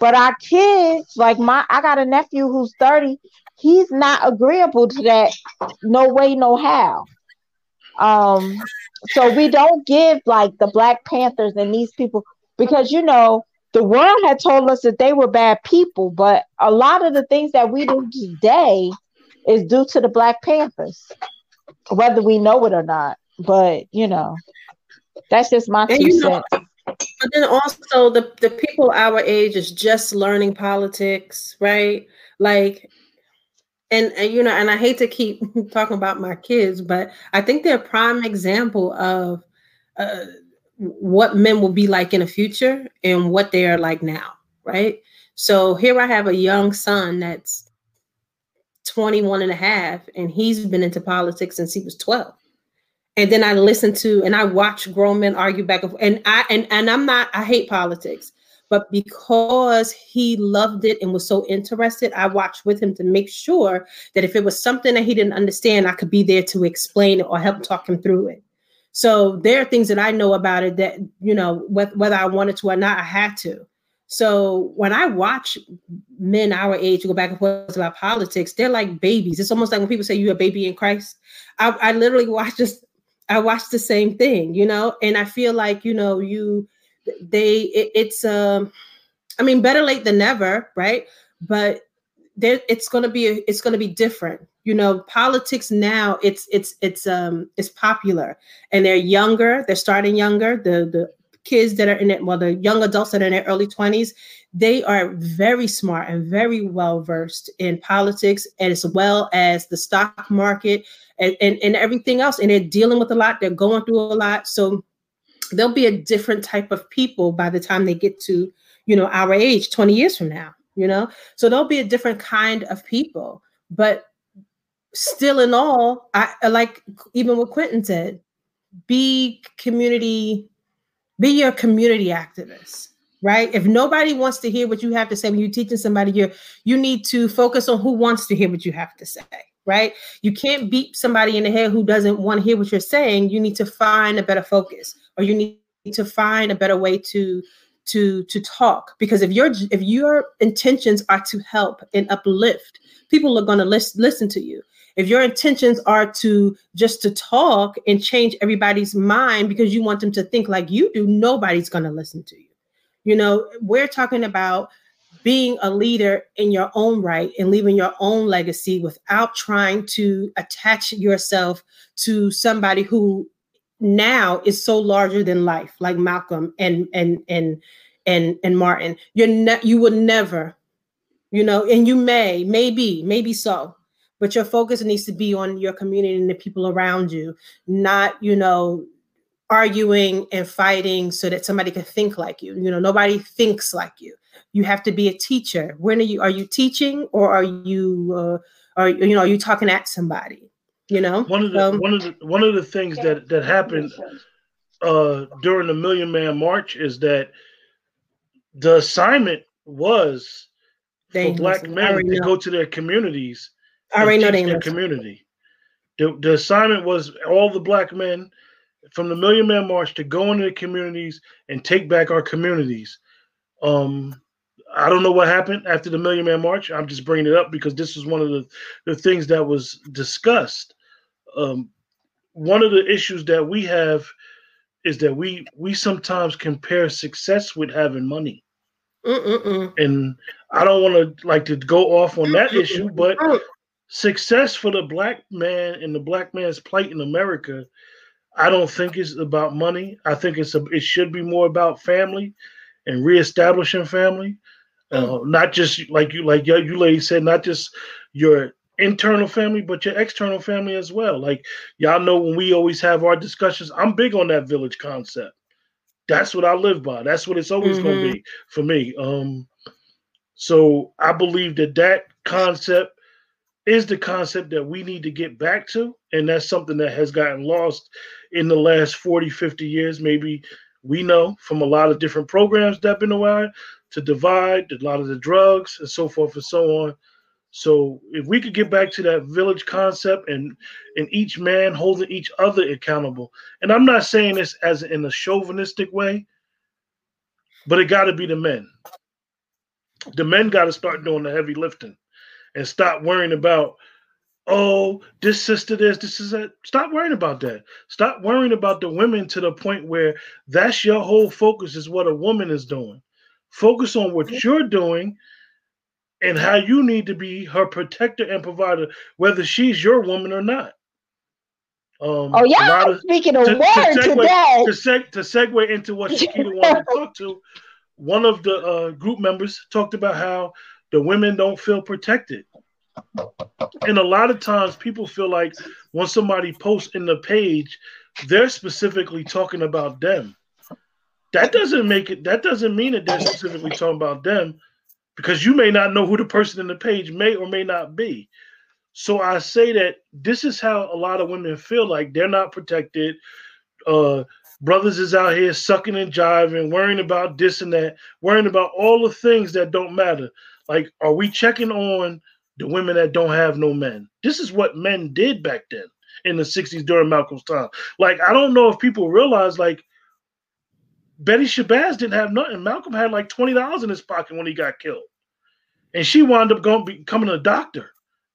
But our kids, like my, I got a nephew who's 30, he's not agreeable to that. No way, no how. Um, so we don't give like the Black Panthers and these people because you know the world had told us that they were bad people, but a lot of the things that we do today is due to the Black Panthers, whether we know it or not. But you know, that's just my
And
two
you know,
cents.
But then also the the people our age is just learning politics, right? Like and, and you know, and I hate to keep talking about my kids, but I think they're a prime example of uh, what men will be like in the future and what they are like now, right? So here I have a young son that's 21 and a half, and he's been into politics since he was 12 and then I listen to and I watch grown men argue back and. And I and and I'm not I hate politics, but because he loved it and was so interested, I watched with him to make sure that if it was something that he didn't understand, I could be there to explain it or help talk him through it. So there are things that I know about it that you know whether, I wanted to or not, I had to. So when I watch men our age go back and forth about politics, they're like babies. It's almost like when people say you're a baby in Christ. I, I literally watch this I watch the same thing, you know, and I feel like, you know, you they it, it's um I mean better late than never, right? But there it's going to be it's going to be different. You know, politics now it's it's it's um it's popular and they're younger, they're starting younger. The the kids that are in it, well, the young adults that are in their early 20s, they are very smart and very well versed in politics as well as the stock market and, and, and everything else. And they're dealing with a lot, they're going through a lot. So they'll be a different type of people by the time they get to, you know, our age 20 years from now, you know? So they'll be a different kind of people. But still in all, I like even what Quentin said, be community, be your community activist right if nobody wants to hear what you have to say when you're teaching somebody you you need to focus on who wants to hear what you have to say right you can't beat somebody in the head who doesn't want to hear what you're saying you need to find a better focus or you need to find a better way to to to talk. Because if your if your intentions are to help and uplift people are going to listen listen to you. If your intentions are to just to talk and change everybody's mind because you want them to think like you do nobody's going to listen to you. You know, we're talking about being a leader in your own right and leaving your own legacy without trying to attach yourself to somebody who now is so larger than life, like Malcolm and and and and and Martin. You're ne- you would never, you know, and you may, maybe, maybe so, but your focus needs to be on your community and the people around you, not, you know, arguing and fighting so that somebody can think like you. You know, nobody thinks like you. You have to be a teacher. When are you? Are you teaching or are you? Uh, are you know? Are you talking at somebody? You know.
One of the
Um,
one of the one of the things that that happened uh, during the Million Man March is that the assignment was for black men to
know.
go to their communities
I already know
teach
they ain't
their community. The, the assignment was all the black men from the Million Man March to go into the communities and take back our communities. Um, I don't know what happened after the Million Man March. I'm just bringing it up because this was one of the, the things that was discussed. Um, one of the issues that we have is that we we sometimes compare success with having money,
Mm-mm-mm.
and I don't want to like to go off on that issue, but success for the black man and the black man's plight in America, I don't think it's about money. I think it's a, it should be more about family and reestablishing family. Uh, not just like you like you you lady said, not just your internal family, but your external family as well. Like y'all know when we always have our discussions, I'm big on that village concept. That's what I live by. That's what it's always going to be for me. Um, so I believe that that concept is the concept that we need to get back to. And that's something that has gotten lost in the last 40, 50 years. Maybe we know from a lot of different programs that have been around to divide, a lot of the drugs and so forth and so on. So if we could get back to that village concept and and each man holding each other accountable, and I'm not saying this as in a chauvinistic way, but it got to be the men. The men got to start doing the heavy lifting and stop worrying about, oh, this sister, this, this is that. Stop worrying about that. Stop worrying about the women to the point where that's your whole focus is what a woman is doing. Focus on what you're doing and how you need to be her protector and provider, whether she's your woman or not. Um,
Oh, y'all
of-
speaking a
to- to segue-
today.
to, seg- to segue into what Shakita wanted to talk to, one of the uh, group members talked about how the women don't feel protected. And a lot of times people feel like when somebody posts in the page, they're specifically talking about them. That doesn't make it, that doesn't mean that they're specifically talking about them because you may not know who the person in the page may or may not be. So I say that this is how a lot of women feel like they're not protected. Uh, brothers is out here sucking and jiving, worrying about this and that, worrying about all the things that don't matter. Like, are we checking on the women that don't have no men? This is what men did back then in the 60s during Malcolm's time. Like, I don't know if people realize, like, Betty Shabazz didn't have nothing. Malcolm had like $20 in his pocket when he got killed. And she wound up going becoming a doctor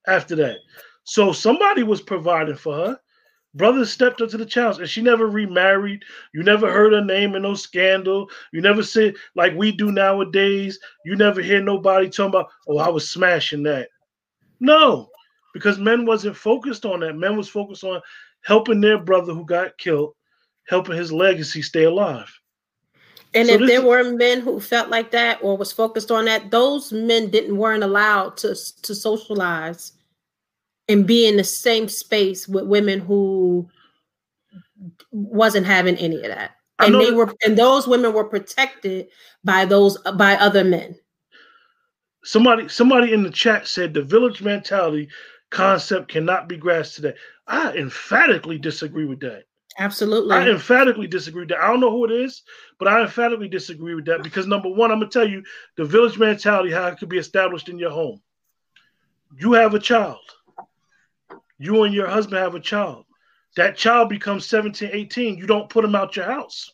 after that. So somebody was providing for her. Brothers stepped up to the challenge, and she never remarried. You never heard her name in no scandal. You never said like we do nowadays. You never hear nobody talking about, "Oh, I was smashing that." No, because men wasn't focused on that. Men was focused on helping their brother who got killed, helping his legacy stay alive.
And
So
if there
is-
were men who felt like that or was focused on that, those men didn't weren't allowed to to socialize and be in the same space with women who wasn't having any of that. And they were and those women were protected by those by other men.
Somebody, somebody in the chat said the village mentality concept cannot be grasped today. I emphatically disagree with that.
Absolutely.
I emphatically disagree with that. I don't know who it is, but I emphatically disagree with that because number one, I'm gonna tell you the village mentality how it could be established in your home. You have a child. You and your husband have a child. That child becomes 17, 18. You don't put them out your house.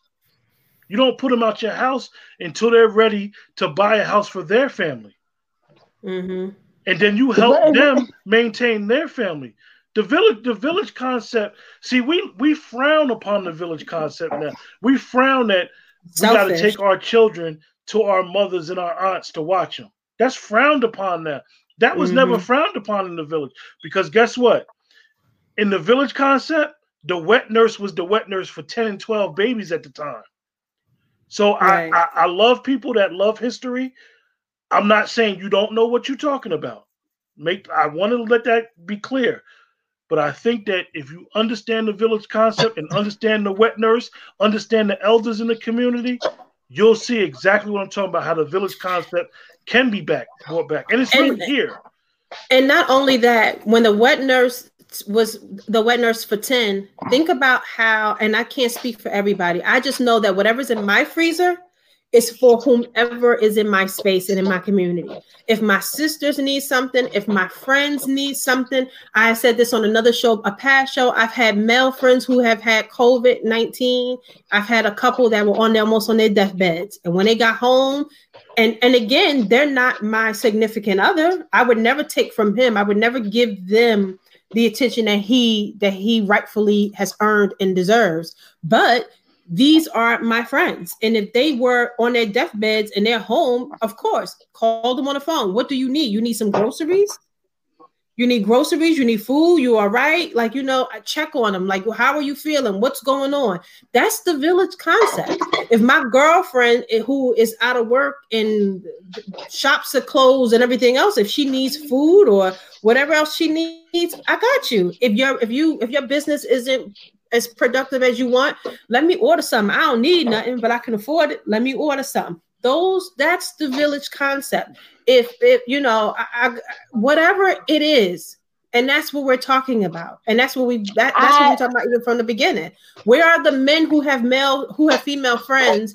You don't put them out your house until they're ready to buy a house for their family.
hmm
And then you help them maintain their family. The village, the village concept. See, we we frown upon the village concept now. We frown that we got to take our children to our mothers and our aunts to watch them. That's frowned upon now. That was never
Mhm.
frowned upon in the village because guess what? In the village concept, the wet nurse was the wet nurse for 10 and 12 babies at the time. So
Right.
I, I I love people that love history. I'm not saying you don't know what you're talking about. Make I want to let that be clear. But I think that if you understand the village concept and understand the wet nurse, understand the elders in the community, you'll see exactly what I'm talking about. How the village concept can be back brought back, and it's
And-
right here.
And not only that, when the wet nurse was the wet nurse for 10, think about how, and I can't speak for everybody. I just know that whatever's in my freezer is for whomever is in my space and in my community. If my sisters need something, if my friends need something, I said this on another show, a past show. I've had male friends who have had COVID 19. I've had a couple that were on there almost on their deathbeds. And when they got home, and and again they're not my significant other i would never take from him i would never give them the attention that he that he rightfully has earned and deserves but these are my friends. And if they were on their deathbeds in their home of course call them on the phone. What do you need? You need some groceries? You need groceries? You need food? You all right? Like you know i check on them. Like how are you feeling? What's going on? That's the village concept. If my girlfriend eh, who is out of work and shops are closed and everything else if she needs food or whatever else she needs i got you. If your if you if your business isn't as productive as you want. Let me order something. I don't need nothing but i can afford it. Let me order something. Those that's the village concept. If if you know I, I, whatever it is and that's what we're talking about. And that's what we that, that's what we're talking about even from the beginning. Where are the men who have male who have female friends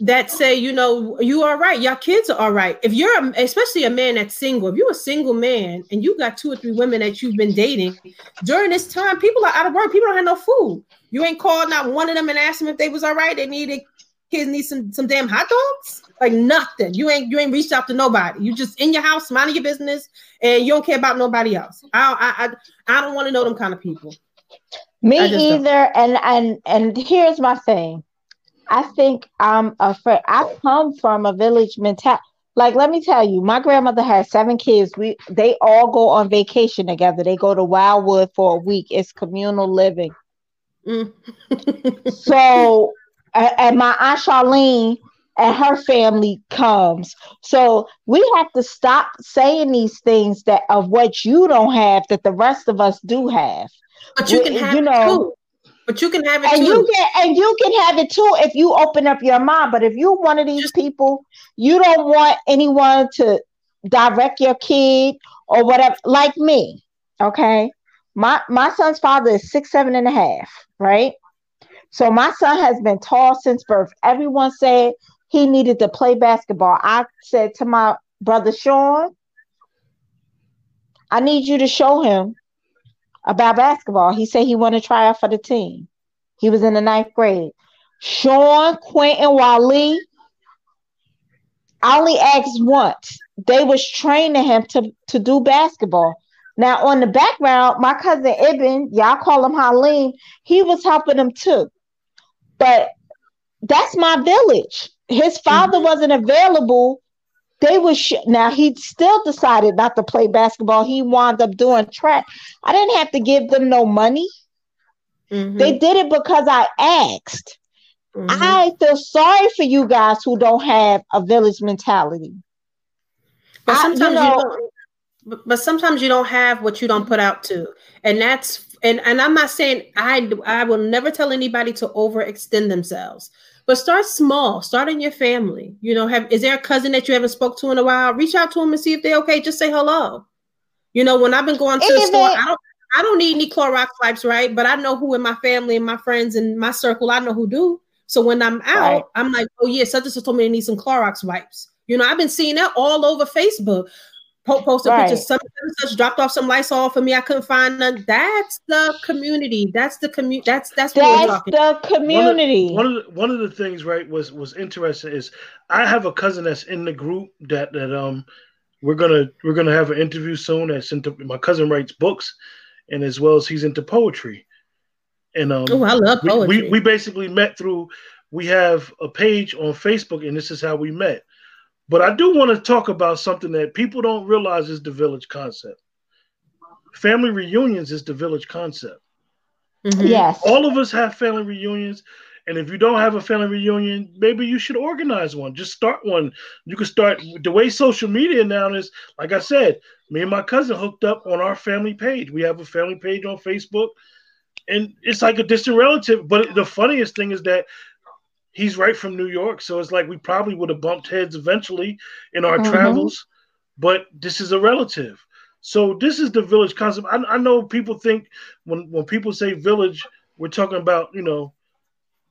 that say, you know, you are right, your kids are all right. If you're, a, especially a man that's single, if you're a single man and you got two or three women that you've been dating during this time, people are out of work. People don't have no food. You ain't called not one of them and asked them if they was all right. They needed kids need some some damn hot dogs. Like nothing. You ain't you ain't reached out to nobody. You just in your house minding your business and you don't care about nobody else. I I I, I don't want to know them kind of people.
Me
just don't.
either. And and and here's my thing. I think I'm afraid. I come from a village mentality. Like, let me tell you, my grandmother had seven kids. We they all go on vacation together. They go to Wildwood for a week. It's communal living.
Mm.
So, and my aunt Charlene and her family comes. So we have to stop saying these things that of what you don't have that the rest of us do have.
But you
You-
can have
you know-
too. But you can have it
and
too.
you can and you can have it too if you open up your mind. But if you're one of these people you don't want anyone to direct your kid or whatever like me okay? My my son's father is six seven and a half right? So my son has been tall since birth. Everyone said he needed to play basketball. I said to my brother sean i need you to show him about basketball. He said he wanted to try out for the team. He was in the ninth grade. Sean, Quentin, Wally. I only asked once. They was training him to, to do basketball. Now on the background, my cousin Ibn, y'all call him Halim, he was helping them too. But that's my village. His father mm-hmm. wasn't available. They was sh- now he still decided not to play basketball. He wound up doing track. I didn't have to give them no money.
Mhm,
They did it because I asked.
mhm.
I feel sorry for you guys who don't have a village mentality.
But
I- you
sometimes you, don't. But sometimes you don't have what you don't put out to, and that's and and I'm not saying I I will never tell anybody to overextend themselves. But start small. Start in your family. You know, have is there a cousin that you haven't spoke to in a while? Reach out to them and see if they're okay. Just say hello. You know, when I've been going to the
Even-
store, I don't I don't need any Clorox wipes, right? But I know who in my family and my friends and my circle, I know who do. So when I'm out,
Right.
I'm like, oh yeah, such and such told me I need some Clorox wipes. You know, I've been seeing that all over Facebook. Po- posted
Right.
pictures. Some such dropped off some Lysol for me. I couldn't find none. That's the community. That's the community. That's that's what we're
That's
talking.
the community.
One of the one of the things, right, was was interesting is I have a cousin that's in the group that that um we're gonna we're gonna have an interview soon. That's into my cousin writes books, and as well as he's into poetry, and um
Oh, I love
we,
poetry.
we we basically met through we have a page on Facebook, and this is how we met. But I do want to talk about something that people don't realize is the village concept. Family reunions is the village concept
Mhm.
yes.
all of us have family reunions and if you don't have a family reunion maybe you should organize one just start one you can start the way social media now is like i said me and my cousin hooked up on our family page we have a family page on facebook and it's like a distant relative but the funniest thing is that he's right from new york so it's like we probably would have bumped heads eventually in our
Mhm.
travels but this is a relative. So this is the village concept. I, I know people think when when people say village we're talking about you know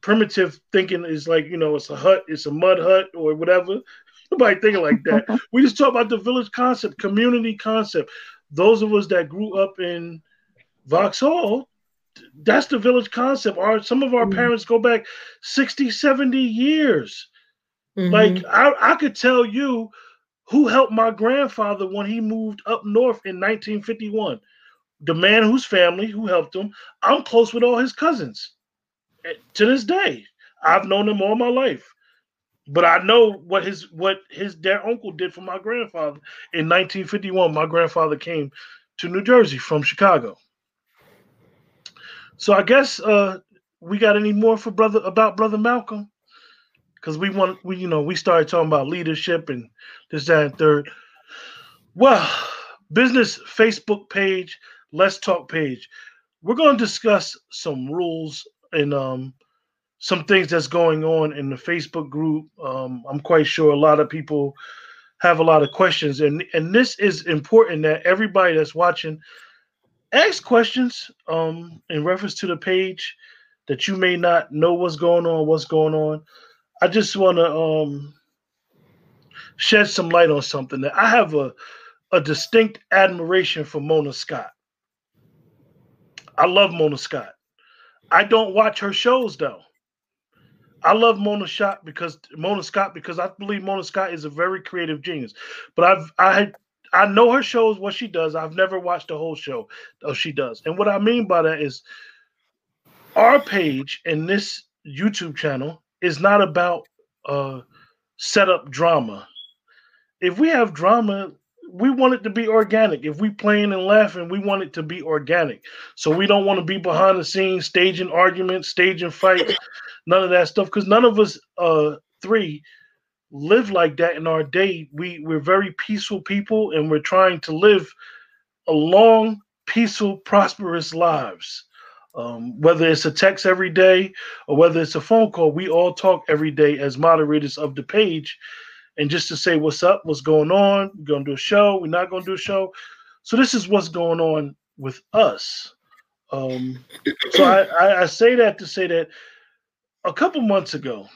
primitive thinking is like you know it's a hut it's a mud hut or whatever. Nobody thinking like that. We just talk about the village concept community concept. Those of us that grew up in vauxhall that's the village concept. Our some of our
Mhm.
parents go back 60 70 years.
Mhm.
like I, I could tell you who helped my grandfather when he moved up north in 1951 the man whose family who helped him. I'm close with all his cousins Eh, to this day. I've known them all my life. But i know what his what his their uncle did for my grandfather. In 1951 my grandfather came to new jersey from chicago so i guess uh we got any more for brother about brother malcolm? Because we want we you know we started talking about leadership and this that and third. Well business facebook page let's talk page. We're going to discuss some rules and um some things that's going on in the facebook group. Um i'm quite sure a lot of people have a lot of questions. And and this is important that everybody that's watching ask questions um in reference to the page that you may not know what's going on what's going on I just want to um, shed some light on something that I have a a distinct admiration for Mona Scott. I love Mona Scott. I don't watch her shows though. I love Mona Scott because Mona Scott because I believe Mona Scott is a very creative genius. But I've I I know her shows what she does. I've never watched the whole show of she does. And what I mean by that is our page and this YouTube channel is not about uh setup drama. If we have drama, we want it to be organic. If we playing and laughing, we want it to be organic. So we don't want to be behind the scenes staging arguments, staging fights, none of that stuff. Because none of us uh three live like that in our day. We we're very peaceful people and we're trying to live a long, peaceful, prosperous lives. Um, whether it's a text every day or whether it's a phone call, we all talk every day as moderators of the page and just to say what's up, what's going on. We're gonna do a show. We're not gonna do a show. So this is what's going on with us. Um, so I, I, I say that to say that a couple months ago,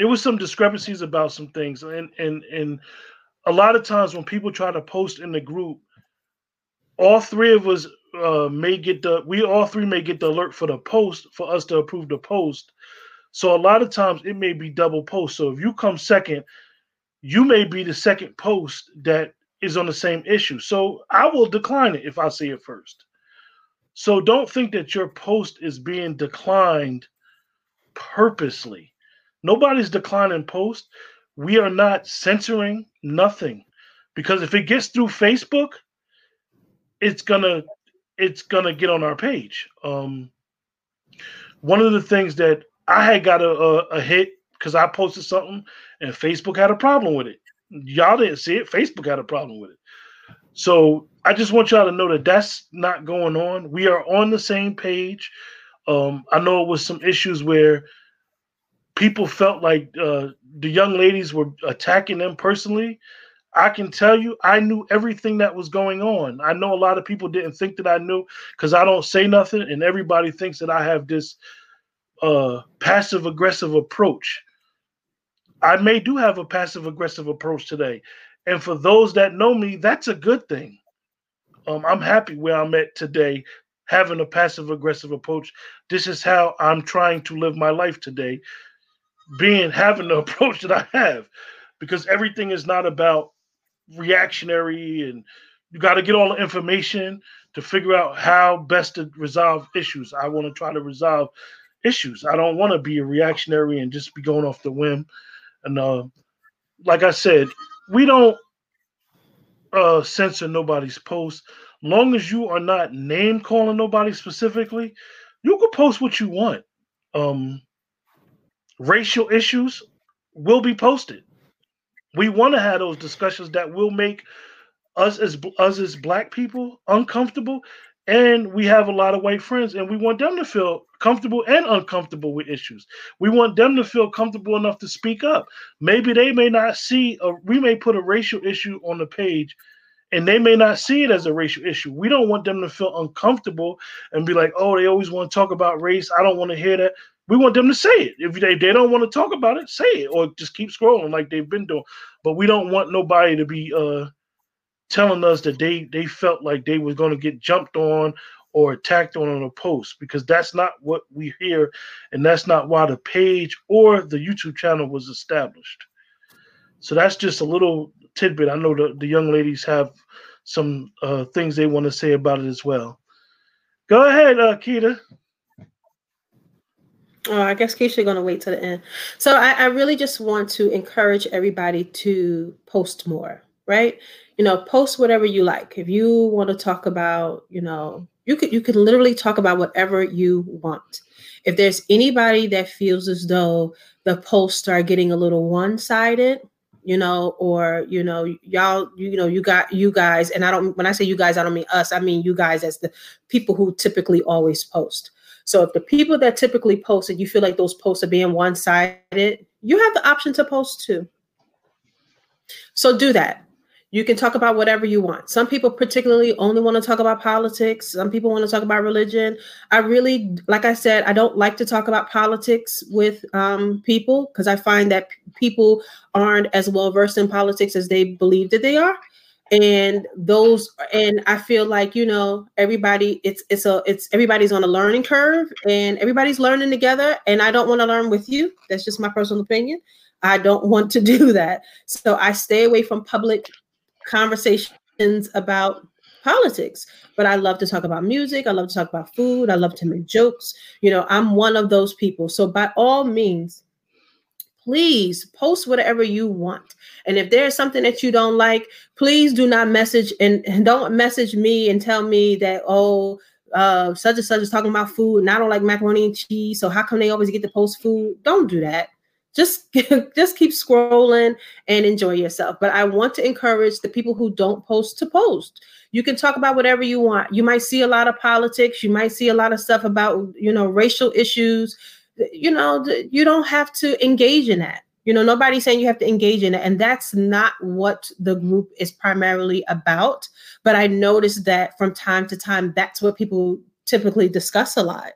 there was some discrepancies about some things, and and and a lot of times when people try to post in the group, all three of us uh, may get the we all three may get the alert for the post for us to approve the post so a lot of times it may be double post. So if you come second, you may be the second post that is on the same issue. So I will decline it if I see it first. So don't think that your post is being declined purposely. Nobody's declining post. We are not censoring nothing because if it gets through Facebook, it's gonna it's gonna get on our page. Um, one of the things that I had got a, a, a hit because I posted something and Facebook had a problem with it. Y'all didn't see it. Facebook had a problem with it. So I just want y'all to know that that's not going on. We are on the same page. Um, I know it was some issues where people felt like uh, the young ladies were attacking them personally. I can tell you, I knew everything that was going on. I know a lot of people didn't think that I knew because I don't say nothing, and everybody thinks that I have this uh, passive aggressive approach. I may do have a passive aggressive approach today. And for those that know me, that's a good thing. Um, I'm happy where I'm at today, having a passive aggressive approach. This is how I'm trying to live my life today, being having the approach that I have, because everything is not about reactionary and you got to get all the information to figure out how best to resolve issues. I want to try to resolve issues. I don't want to be a reactionary and just be going off the whim. And uh, like I said, we don't uh, censor nobody's post. Long as you are not name calling nobody specifically, you can post what you want. Um, racial issues will be posted. We want to have those discussions that will make us as us as black people uncomfortable and we have a lot of white friends and we want them to feel comfortable and uncomfortable with issues. We want them to feel comfortable enough to speak up. Maybe they may not see a we may put a racial issue on the page and they may not see it as a racial issue. We don't want them to feel uncomfortable and be like oh they always want to talk about race. I don't want to hear that we want them to say it. If they, they don't want to talk about it say it or just keep scrolling like they've been doing. But we don't want nobody to be uh telling us that they they felt like they was going to get jumped on or attacked on on a post because that's not what we hear and that's not why the page or the youtube channel was established. So that's just a little tidbit. I know the, the young ladies have some uh, things they want to say about it as well. Go ahead uh, Keita.
Oh, I guess Keisha gonna wait to the end. So I, I really just want to encourage everybody to post more, right? you know, post whatever you like. If you want to talk about, you know, you could you could literally talk about whatever you want. If there's anybody that feels as though the posts are getting a little one-sided, you know, or you know, y'all, you know, you got you guys, and I don't when I say you guys, I don't mean us, I mean you guys as the people who typically always post. So if the people that typically post and you feel like those posts are being one-sided, you have the option to post too. So do that You can talk about whatever you want. Some people particularly only want to talk about politics. Some people want to talk about religion. I really, like I said, I don't like to talk about politics with um, people because I find that people aren't as well versed in politics as they believe that they are. And those, and I feel like you know, everybody, it's it's a it's everybody's on a learning curve, and everybody's learning together. And I don't want to learn with you. That's just my personal opinion. I don't want to do that. So I stay away from public conversations about politics. But I love to talk about music. I love to talk about food. I love to make jokes. You know, I'm one of those people. So by all means, please post whatever you want. And if there's something that you don't like, please do not message and, and don't message me and tell me that, oh, uh, such and such is talking about food and I don't like macaroni and cheese. So how come they always get to post food? Don't do that just just keep scrolling and enjoy yourself but i want to encourage the people who don't post to post you can talk about whatever you want you might see a lot of politics you might see a lot of stuff about you know racial issues you know you don't have to engage in that you know nobody's saying you have to engage in it and that's not what the group is primarily about but i noticed that from time to time that's what people typically discuss a lot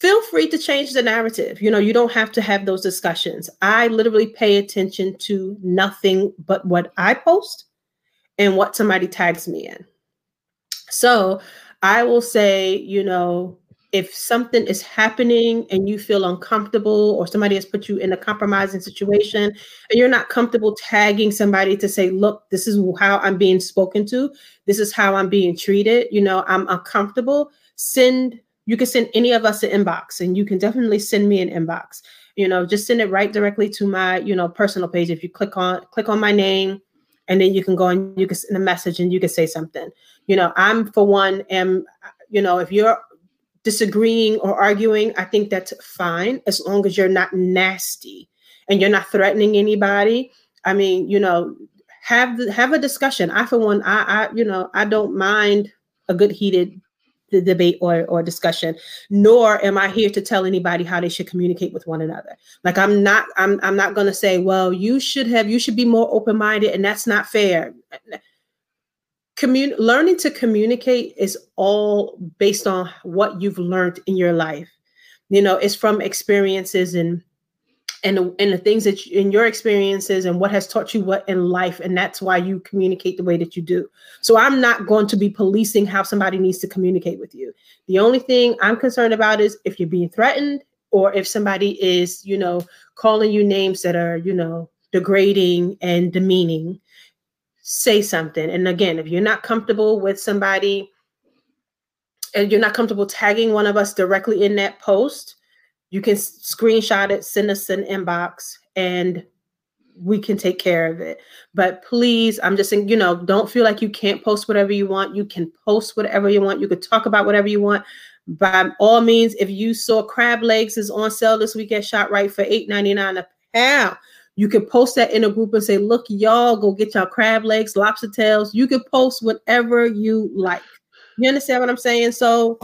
feel free to change the narrative. You know, you don't have to have those discussions. I literally pay attention to nothing but what I post and what somebody tags me in. So I will say, you know, if something is happening and you feel uncomfortable or somebody has put you in a compromising situation and you're not comfortable tagging somebody to say look this is how i'm being spoken to. This is how i'm being treated. You know i'm uncomfortable. Send you can send any of us an inbox and you can definitely send me an inbox. You know just send it right directly to my you know personal page. If you click on click on my name and then you can go and you can send a message and you can say something. You know i'm for one am you know if you're disagreeing or arguing i think that's fine as long as you're not nasty and you're not threatening anybody. I mean you know have have a discussion. I for one i i you know i don't mind a good heated the debate or, or discussion nor am i here to tell anybody how they should communicate with one another. Like i'm not i'm, I'm not going to say well you should have you should be more open-minded and that's not fair Commun- learning to communicate is all based on what you've learned in your life. You know it's from experiences and and the, and the things that you, in your experiences and what has taught you what in life and that's why you communicate the way that you do. So i'm not going to be policing how somebody needs to communicate with you. The only thing i'm concerned about is if you're being threatened or if somebody is you know calling you names that are you know degrading and demeaning say something and again if you're not comfortable with somebody and you're not comfortable tagging one of us directly in that post you can screenshot it, send us an inbox, and we can take care of it. But please, I'm just saying, you know, don't feel like you can't post whatever you want. You can post whatever you want. You could talk about whatever you want. By all means, if you saw crab legs is on sale this week at ShopRite for $8.99 a pound, you can post that in a group and say, look, y'all go get y'all crab legs, lobster tails. You can post whatever you like. You understand what I'm saying? So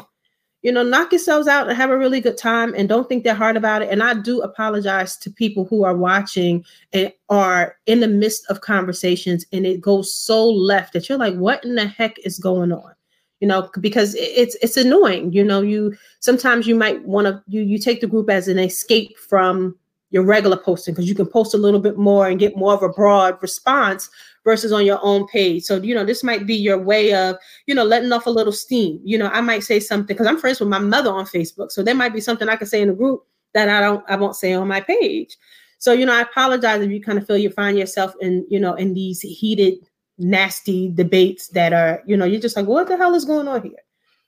you know, knock yourselves out and have a really good time and don't think they're hard about it. And I do apologize to people who are watching and are in the midst of conversations and it goes so left that you're like, what in the heck is going on? You know, because it's it's annoying. You know, you sometimes you might want to you you take the group as an escape from your regular posting because you can post a little bit more and get more of a broad response versus on your own page. So, you know, this might be your way of, you know, letting off a little steam. You know, I might say something because I'm friends with my mother on Facebook. So there might be something I can say in the group that I don't, I won't say on my page. So, you know, I apologize if you kind of feel you find yourself in, you know, in these heated, nasty debates that are, you know, you're just like, what the hell is going on here?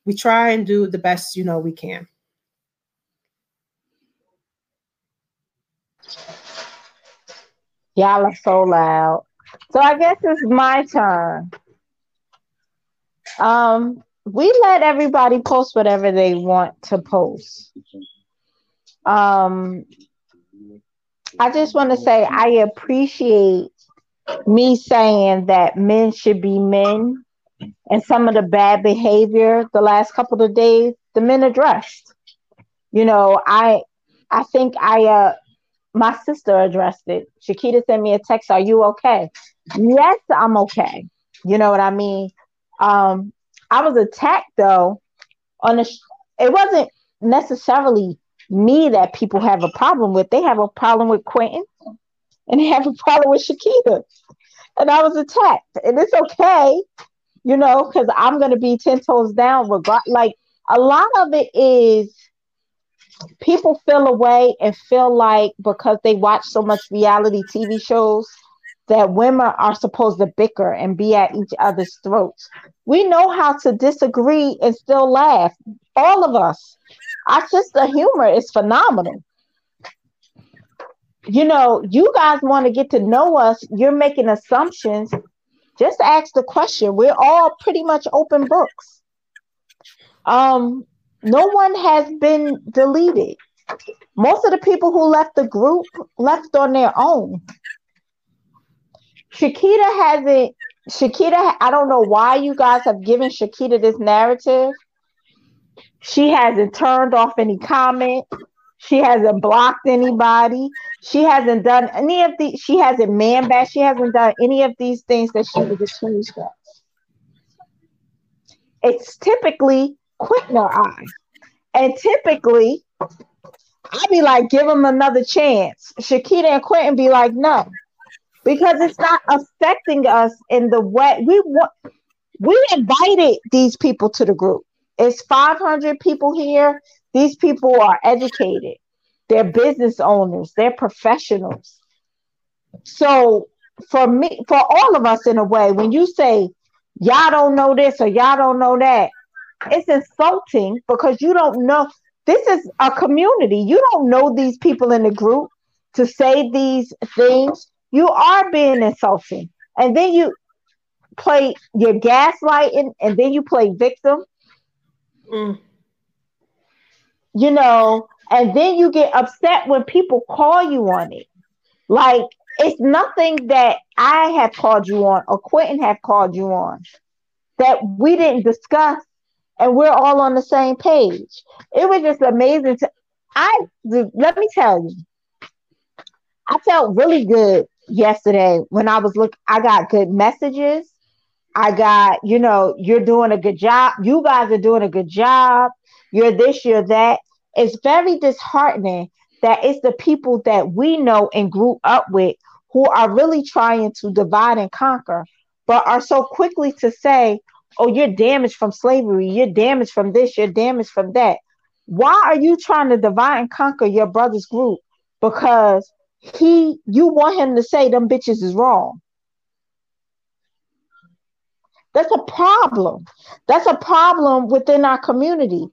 We try and do the best, you know, we can.
Y'all are so loud. So I guess it's my turn. Um, we let everybody post whatever they want to post. Um, I just want to say I appreciate me saying that men should be men and some of the bad behavior the last couple of days the men addressed. You know, I I think I uh my sister addressed it. Shakita sent me a text, Are you okay? yes, I'm okay. You know what I mean? Um, I was attacked though on a. Sh- it wasn't necessarily me that people have a problem with. They have a problem with Quentin, and they have a problem with Shakita, and I was attacked, and it's okay, you know, because I'm gonna be ten toes down. Regard like a lot of it is people feel away and feel like because they watch so much reality TV shows that women are supposed to bicker and be at each other's throats. We know how to disagree and still laugh. All of us. Our sense of humor is phenomenal. You know, you guys want to get to know us, you're making assumptions. Just ask the question. We're all pretty much open books. Um, no one has been deleted. Most of the people who left the group left on their own. Shakita hasn't. Shakita, I don't know why you guys have given Shakita this narrative. She hasn't turned off any comment. She hasn't blocked anybody. She hasn't done any of the. She hasn't man bashed. She hasn't done any of these things that she was accused of. It's typically Quentin or I, and typically I'd be like, give him another chance. Shakita and Quentin be like, no because it's not affecting us in the way we want. We invited these people to the group. It's 500 people here. These people are educated. They're business owners. They're professionals. So for me, for all of us in a way, when you say y'all don't know this or y'all don't know that, it's insulting because you don't know. This is a community. You don't know these people in the group to say these things you are being insulting. And then you play your gaslighting and then you play victim.
Mm.
You know, and then you get upset when people call you on it. Like it's nothing that I have called you on or Quentin have called you on that we didn't discuss and we're all on the same page. It was just amazing to I let me tell you. I felt really good yesterday when I was look I got good messages. I got, you know, you're doing a good job. You guys are doing a good job. You're this, you're that. It's very disheartening that it's the people that we know and grew up with who are really trying to divide and conquer, but are so quickly to say, oh, you're damaged from slavery, you're damaged from this, you're damaged from that. Why are you trying to divide and conquer your brother's group? Because he you want him to say them bitches is wrong. That's a problem. That's a problem within our community.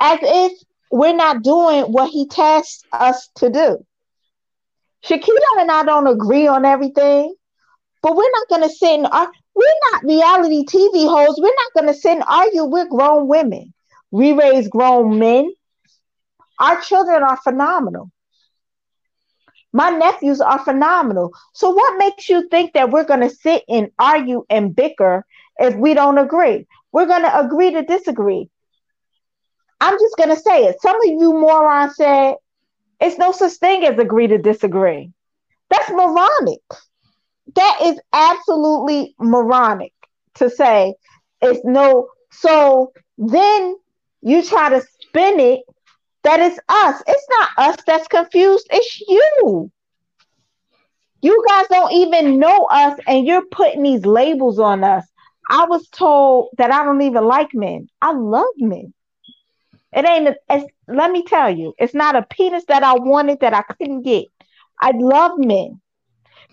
As if we're not doing what he tasked us to do. Shakita and I don't agree on everything, but we're not going to sit and argue. We're not reality TV hosts. We're not going to sit and argue. We're grown women. We raise grown men. Our children are phenomenal. My nephews are phenomenal. So, what makes you think that we're going to sit and argue and bicker if we don't agree? We're going to agree to disagree. I'm just going to say it. Some of you morons said it's no such thing as agree to disagree. That's moronic. That is absolutely moronic to say it's no. So then you try to spin it that it's us. It's not us that's confused. It's you. You guys don't even know us, and you're putting these labels on us. I was told that I don't even like men. I love men. It ain't. A, let me tell you, it's not a penis that I wanted that I couldn't get. I love men.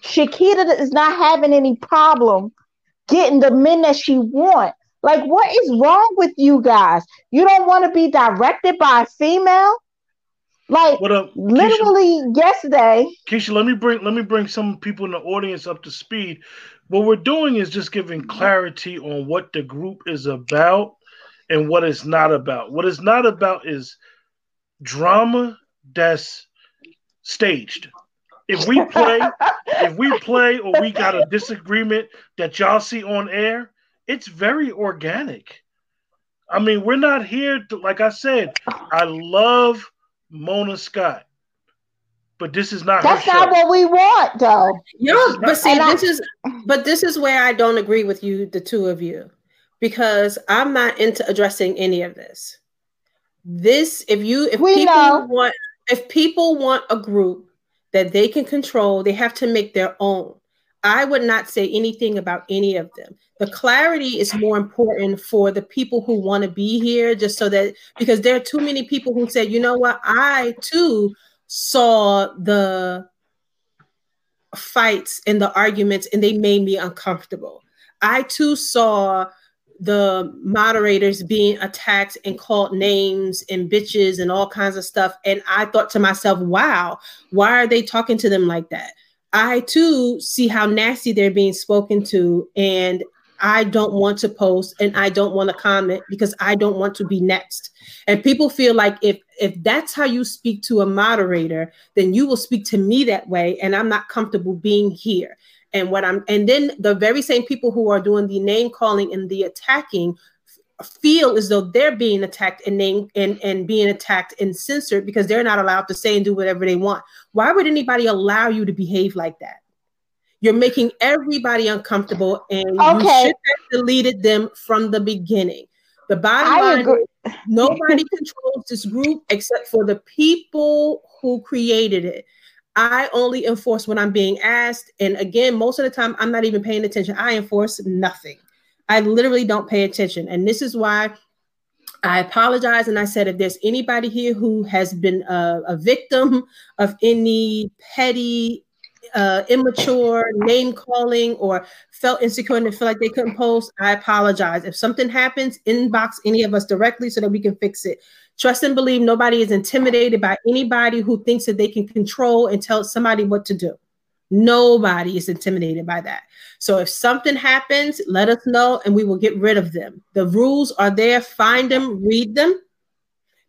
Shakita is not having any problem getting the men that she wants. Like, what is wrong with you guys? You don't want to be directed by a female? Like
What up,
literally yesterday.
Keisha, let me bring let me bring some people in the audience up to speed. What we're doing is just giving clarity on what the group is about and what it's not about. What it's not about is drama that's staged. If we play, if we play or we got a disagreement that y'all see on air, it's very organic. I mean, we're not here to, like I said, I love Mona Scott. but this is not
That's
her
not
show.
what we want, though.
This is
No, but see,
And I-
this is but this is where I don't agree with you, the two of you, because I'm not into addressing any of this. This, if you, if
We
people
know.
want, if people want a group that they can control, they have to make their own. I would not say anything about any of them. The clarity is more important for the people who want to be here, just so that because there are too many people who said, you know what, I too saw the fights and the arguments and they made me uncomfortable. I too saw the moderators being attacked and called names and bitches and all kinds of stuff. And I thought to myself, wow, why are they talking to them like that? I too see how nasty they're being spoken to. And I don't want to post and I don't want to comment because I don't want to be next. And people feel like if if that's how you speak to a moderator, then you will speak to me that way and I'm not comfortable being here. And what I'm and then the very same people who are doing the name calling and the attacking feel as though they're being attacked and name and, and being attacked and censored because they're not allowed to say and do whatever they want. Why would anybody allow you to behave like that? You're making everybody uncomfortable and you should have deleted them from the beginning. The bottom
I
line
agree.
nobody controls this group except for the people who created it. I only enforce when I'm being asked. And again, most of the time, I'm not even paying attention. I enforce nothing. I literally don't pay attention. And this is why I apologize. And I said, if there's anybody here who has been a, a victim of any petty, uh, immature name calling or felt insecure and feel like they couldn't post, I apologize. If something happens, inbox any of us directly so that we can fix it. Trust and believe nobody is intimidated by anybody who thinks that they can control and tell somebody what to do. Nobody is intimidated by that. So if something happens, let us know and we will get rid of them. The rules are there. Find them, read them.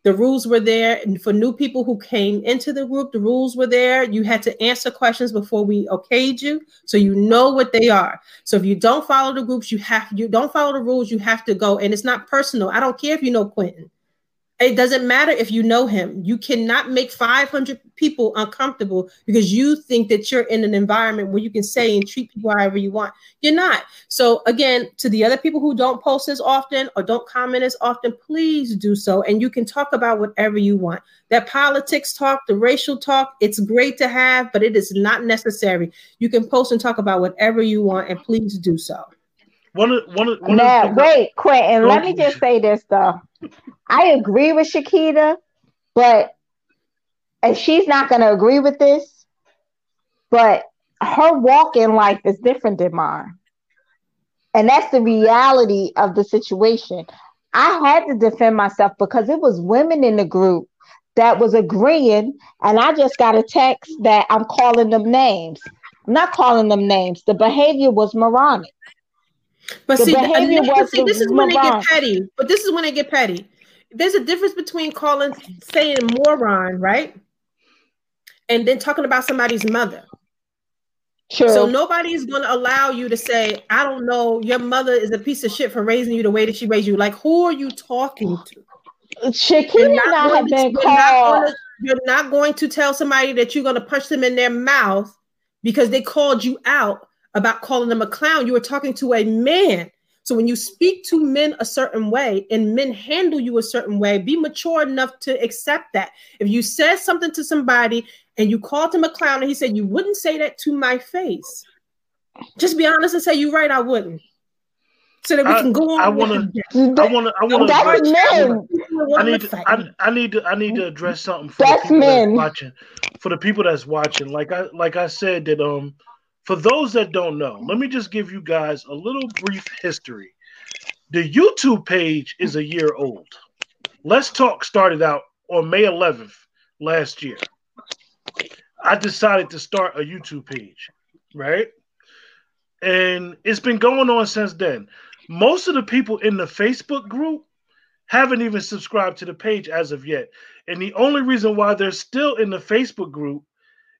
The rules were there. And for new people who came into the group, the rules were there. You had to answer questions before we okayed you. So you know what they are. So if you don't follow the groups, you have you don't follow the rules, you have to go. And it's not personal. I don't care if you know Quentin. It doesn't matter if you know him. You cannot make 500 people uncomfortable because you think that you're in an environment where you can say and treat people however you want. You're not. So, again, to the other people who don't post as often or don't comment as often, please do so. And you can talk about whatever you want. That politics talk, the racial talk, it's great to have, but it is not necessary. You can post and talk about whatever you want, and please do so.
One of one of one
Now,
of
wait, Quentin, let me just say this though. I agree with Shakita, but and she's not going to agree with this, but her walk in life is different than mine. And that's the reality of the situation. I had to defend myself because it was women in the group that was agreeing, and I just got a text that I'm calling them names. I'm not calling them names. The behavior was moronic.
But
The
see,
behavior was
see, this is when they get petty. But this is when they get petty. There's a difference between calling, saying moron, right? And then talking about somebody's mother.
True.
So nobody is going to allow you to say, I don't know, your mother is a piece of shit for raising you the way that she raised you. Like, who are you talking to?
Shakita
You're
and I have
to-
been
you're
called.
you're not going to tell somebody that you're going to punch them in their mouth because they called you out about calling them a clown. You were talking to a man. So when you speak to men a certain way and men handle you a certain way, be mature enough to accept that. If you said something to somebody and you called him a clown and he said, You wouldn't say that to my face, just be honest and say, You're right, I wouldn't. So that we
I-
can go on.
I wanna-
the-
I want to I want to
That's
address,
men.
I need to, I, I need to I need to address something for
That's
the people
men.
that's watching. For the people that's watching, like I like I said that um for those that don't know, let me just give you guys a little brief history. The YouTube page is a year old. Let's Talk started out on May 11th last year. I decided to start a YouTube page, right? And it's been going on since then. Most of the people in the Facebook group haven't even subscribed to the page as of yet. And the only reason why they're still in the Facebook group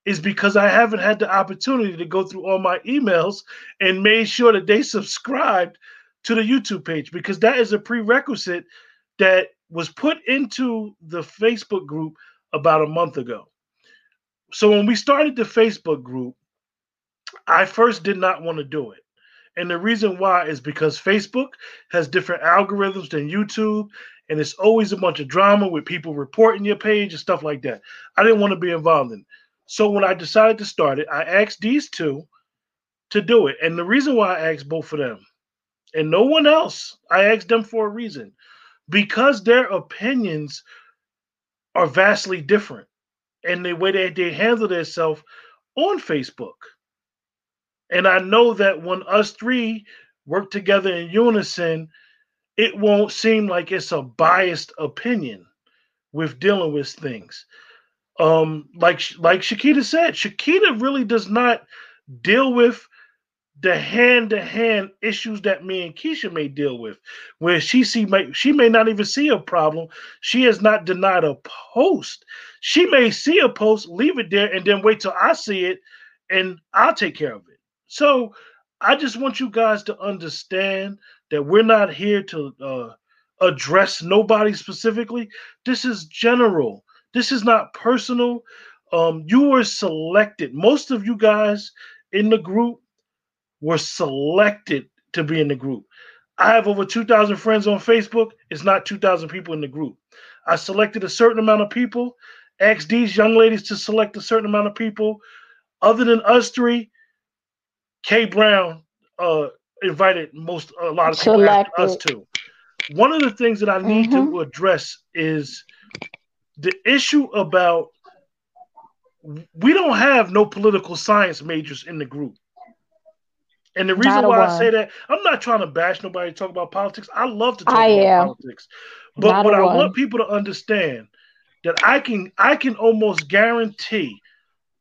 is because I haven't had the opportunity to go through all my emails and made sure that they subscribed to the YouTube page because that is a prerequisite that was put into the Facebook group about a month ago. So when we started the Facebook group, I first did not want to do it. And the reason why is because Facebook has different algorithms than YouTube, and it's always a bunch of drama with people reporting your page and stuff like that. I didn't want to be involved in. It. So when I decided to start it, I asked these two to do it. And the reason why I asked both of them and no one else, I asked them for a reason. Because their opinions are vastly different and the way that they handle themselves on Facebook. And I know that when us three work together in unison, it won't seem like it's a biased opinion with dealing with things. Um, like like Shakita said, Shakita really does not deal with the hand-to-hand issues that me and Keisha may deal with, where she see may she may not even see a problem. She has not denied a post. She may see a post, leave it there, and then wait till I see it, and I'll take care of it. So I just want you guys to understand that we're not here to uh, address nobody specifically. This is general. This is not personal. Um, you were selected. Most of you guys in the group were selected to be in the group. I have over 2,000 friends on Facebook. It's not 2,000 people in the group. I selected a certain amount of people, asked these young ladies to select a certain amount of people. Other than us three, Kay Brown uh, invited most a lot of people us too. One of the things that I need mm-hmm. to address is the issue about we don't have no political science majors in the group. And the reason why one. I say that, I'm not trying to bash nobody talk about politics. I love to talk I about am. politics. But not what I one. want people to understand that I can I can almost guarantee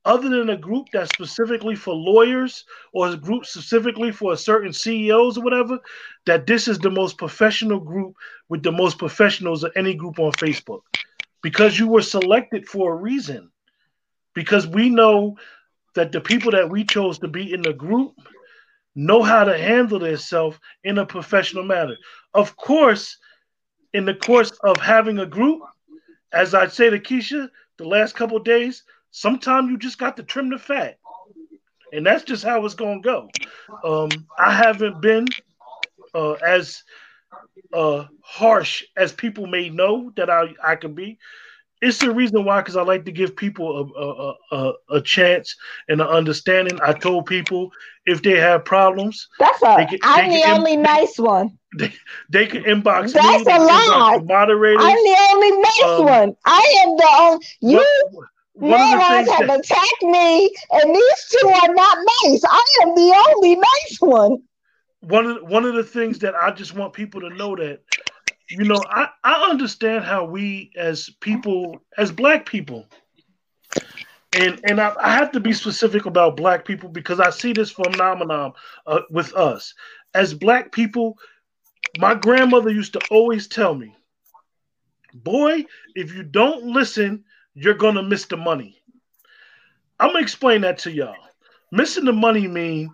other than a group that's specifically for lawyers or a group specifically for a certain CEOs or whatever, that this is the most professional group with the most professionals of any group on Facebook. Because you were selected for a reason. Because we know that the people that we chose to be in the group know how to handle themselves in a professional manner. Of course, in the course of having a group, as I say to Keisha, the last couple days, sometimes you just got to trim the fat. And that's just how it's going to go. Um, I haven't been uh, as uh, harsh as people may know that I, I can be it's the reason why because I like to give people a, a, a, a, chance and an understanding. I told people if they have problems,
that's a. Can, I'm the only nice one.
They, they can inbox
that's
me.
a lie.
Moderators.
I'm the only nice um, one. I am the only. You morons have that, attacked me, and these two are not nice. I am the only nice one.
One of one of the things that I just want people to know that you know, I, I understand how we as people, as black people, and and I, I have to be specific about black people because I see this phenomenon uh, with us as black people. My grandmother used to always tell me, "Boy, if you don't listen, you're gonna miss the money." I'm gonna explain that to y'all. Missing the money mean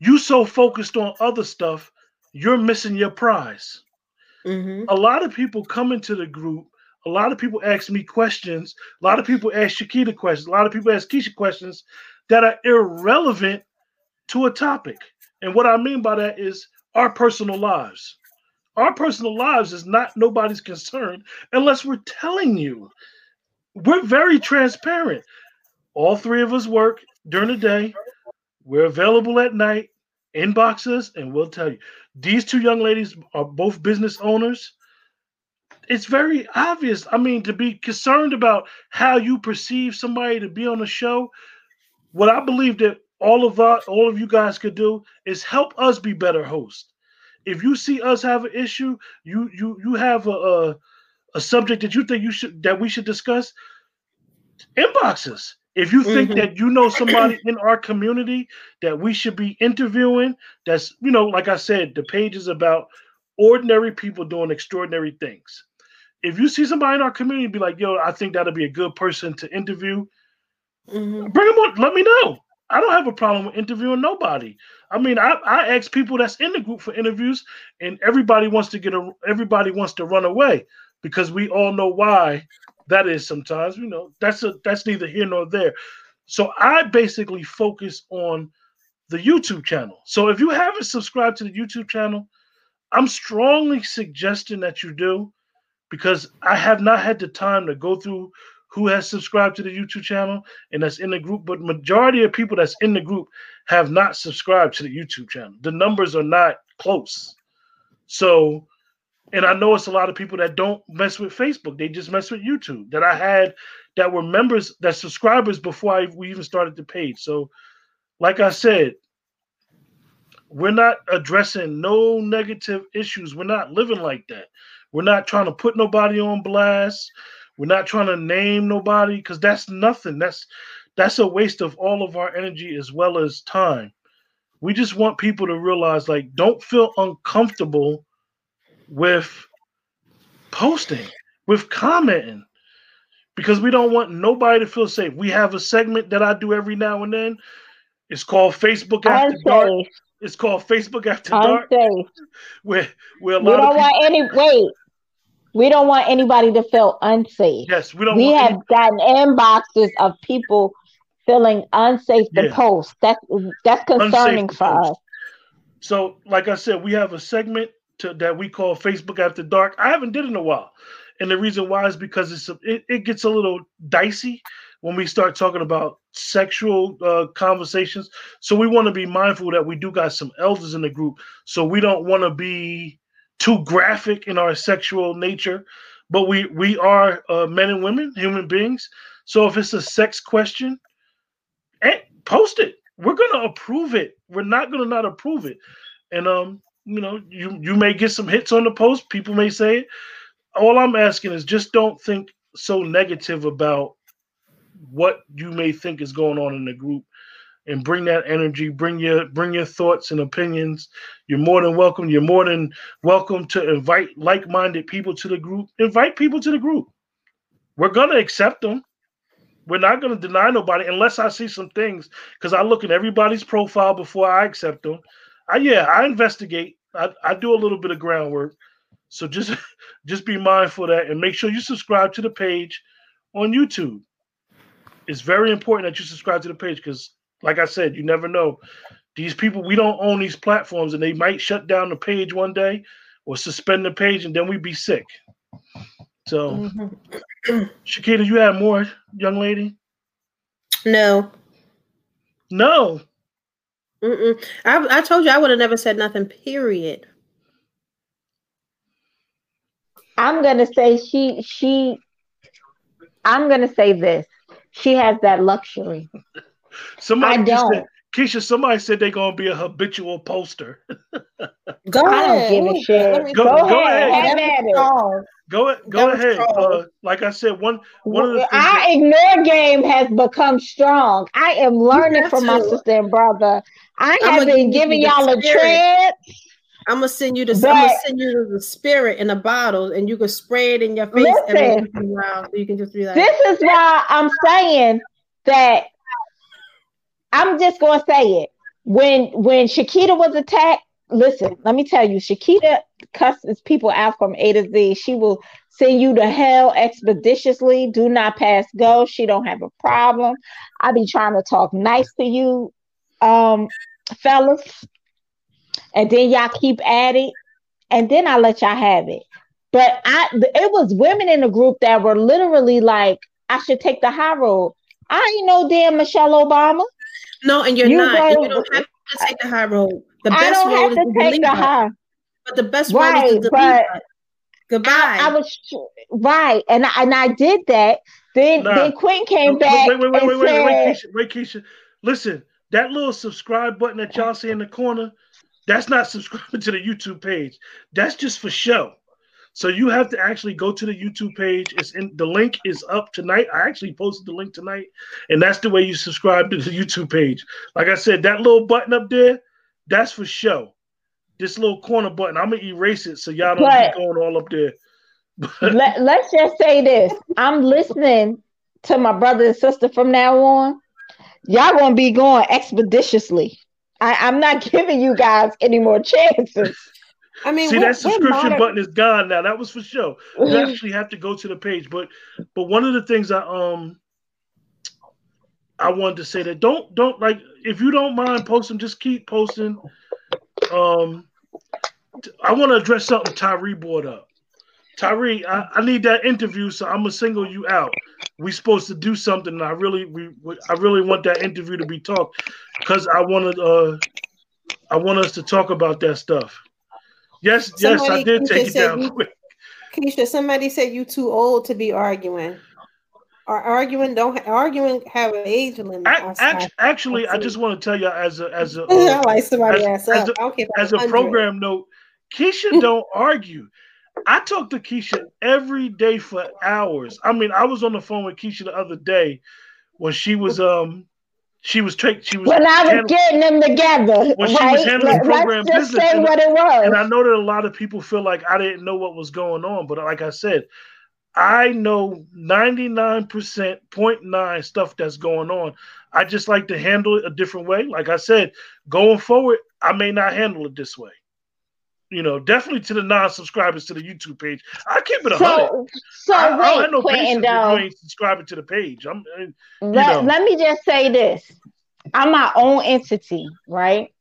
you so focused on other stuff, you're missing your prize. Mm-hmm. A lot of people come into the group. A lot of people ask me questions. A lot of people ask Shakita questions. A lot of people ask Keisha questions that are irrelevant to a topic. And what I mean by that is our personal lives. Our personal lives is not nobody's concern unless we're telling you. We're very transparent. All three of us work during the day. We're available at night. Inbox us and we'll tell you. These two young ladies are both business owners. It's very obvious. I mean, to be concerned about how you perceive somebody to be on the show, what I believe that all of all of you guys could do is help us be better hosts. If you see us have an issue, you you you have a, a, a subject that you think you should that we should discuss, inbox us. If you think mm-hmm. that you know somebody in our community that we should be interviewing, that's, you know, like I said, the page is about ordinary people doing extraordinary things. If you see somebody in our community, be like, yo, I think that'll be a good person to interview, mm-hmm. bring them on, let me know. I don't have a problem with interviewing nobody. I mean, I, I ask people that's in the group for interviews, and everybody wants to get a everybody wants to run away because we all know why that is sometimes you know that's a that's neither here nor there So I basically focus on the YouTube channel. So if you haven't subscribed to the YouTube channel, I'm strongly suggesting that you do because I have not had the time to go through who has subscribed to the YouTube channel and that's in the group, but majority of people that's in the group have not subscribed to the YouTube channel. The numbers are not close. So, and I know it's a lot of people that don't mess with Facebook. They just mess with YouTube that I had that were members, that subscribers before I, we even started the page. So, like I said, we're not addressing no negative issues. We're not living like that. We're not trying to put nobody on blast. We're not trying to name nobody because that's nothing. That's that's a waste of all of our energy as well as time. We just want people to realize like don't feel uncomfortable with posting, with commenting because we don't want nobody to feel safe. We have a segment that I do every now and then. It's called Facebook After Dark. It's called Facebook After Dark,
Unsafe.
where where a
We
lot
don't
of people,
want any wait. We don't want anybody to feel unsafe.
yes, we don't
we have
any-
gotten inboxes of people feeling unsafe to
Yeah.
post. That's that's concerning for
post.
us.
So, like I said, we have a segment to, that we call Facebook After Dark. I haven't did it in a while, and the reason why is because it's it, it gets a little dicey when we start talking about sexual uh, conversations. So we want to be mindful that we do got some elders in the group, so we don't want to be too graphic in our sexual nature. But we we are uh, men and women, human beings. So if it's a sex question, eh, post it. We're gonna approve it. We're not gonna not approve it. And um, you know, you you may get some hits on the post. People may say it. All I'm asking is just don't think so negative about what you may think is going on in the group and bring that energy bring your bring your thoughts and opinions. You're more than welcome. You're more than welcome to invite like-minded people to the group. Invite people to the group. We're going to accept them. We're not going to deny nobody unless i see some things because i look at everybody's profile before i accept them. I, yeah i investigate I, I do a little bit of groundwork. So just just be mindful of that and make sure you subscribe to the page on youtube. It's very important that you subscribe to the page because like i said you never know. These people we don't own these platforms and they might shut down the page one day or suspend the page and then we'd be sick. So
Mhm.
shakita you have more young lady?
No.
no
Mm-mm. I, I told you I would have never said nothing, period.
I'm gonna say she she I'm gonna say this. She has that luxury.
somebody
I don't.
said keisha somebody said they're gonna be a habitual poster
Go
I don't
ahead.
give a shit.
Go-
Go,
go
ahead,
ahead.
have at it.
Go go ahead uh, like i said one one of the things
Our
that-
ignore game has become strong. I am learning from my sister and brother. I
I'ma
have been giving y'all a
spirit.
tread.
I'm gonna send you the. I'm gonna send you the spirit in a bottle, and you can spray it in your face
Listen.
every once in a while. So you can just be like,
This is why I'm saying that I'm just gonna say it. When when Shakita was attacked, listen, let me tell you, Shakita cusses people out from A to Z. She will send you to hell expeditiously. Do not pass go. She don't have a problem. I be trying to talk nice to you, um, fellas, and then y'all keep at it, and then I let y'all have it. But I, it was women in the group that were literally like, I should take the high road. I ain't no damn Michelle Obama.
No, and you're
You
not. and you don't have to take the high road. The
I
best road is
to
to
take the
her.
high.
But the best road is to delete
but.
Goodbye.
I, I was right, and I, and I did that. Then
Nah.
then Quinn came
wait,
back
wait, wait, wait,
and
wait, wait,
said,
wait, Keisha, wait, Keisha. Listen, that little subscribe button that y'all see in the corner, that's not subscribing to the YouTube page. That's just for show. So you have to actually go to the YouTube page. It's in the link is up tonight. I actually posted the link tonight, and that's the way you subscribe to the YouTube page. Like I said, that little button up there, that's for show. This little corner button, I'm gonna erase it so y'all don't
But-
be going all up there.
Let, let's just say this. I'm listening to my brother and sister from now on. Y'all gonna be going expeditiously. I, I'm not giving you guys any more chances.
I mean,
See
we're-
that subscription
modern-
button is gone now. That was for show. You actually have to go to the page. But but one of the things I um I wanted to say that don't don't like if you don't mind posting, just keep posting. Um, I want to address something Tyree brought up. Tyree, I, I need that interview, so I'm gonna single you out. We supposed to do something. and I really, we, we I really want that interview to be talked because I wanted, uh, I want us to talk about that stuff. Yes, yes, I
Somebody
did take it down
you-
quick.
Keisha, somebody said you too old to be arguing. Or arguing don't arguing have an age limit. I-
Ac- act- Actually, I just want to tell you as a as a uh,
like somebody
as- as
up.
a-
I don't care if I'm
as a program note, Keisha don't argue. I talk to Keisha every day for hours. I mean, I was on the phone with Keisha the other day when she was um she was tra- she was
When I was
handling-
getting them together,
When she was handling
Let,
program business
say
and-
what it
and I know that a lot of people feel like I didn't know what was going on, but like I said, I know 99.9 stuff that's going on. I just like to handle it a different way. Like I said, going forward, I may not handle it this way. You know, definitely to the non-subscribers to the YouTube page. I keep it a hundred.
So, so
I, I don't
wait,
have no
Quentin, though.
you ain't subscribing to the page. I'm uh,
let, let me just say this. I'm my own entity, right?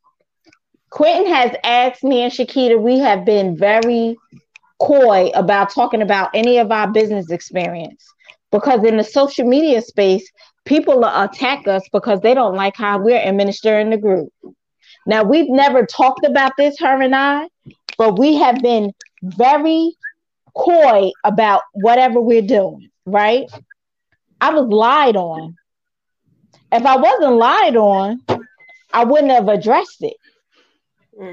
Quentin has asked me and Shakita, we have been very coy about talking about any of our business experience because in the social media space, people attack us because they don't like how we're administering the group. Now, we've never talked about this, her and I, but we have been very coy about whatever we're doing, right? I was lied on. If I wasn't lied on, I wouldn't have addressed it.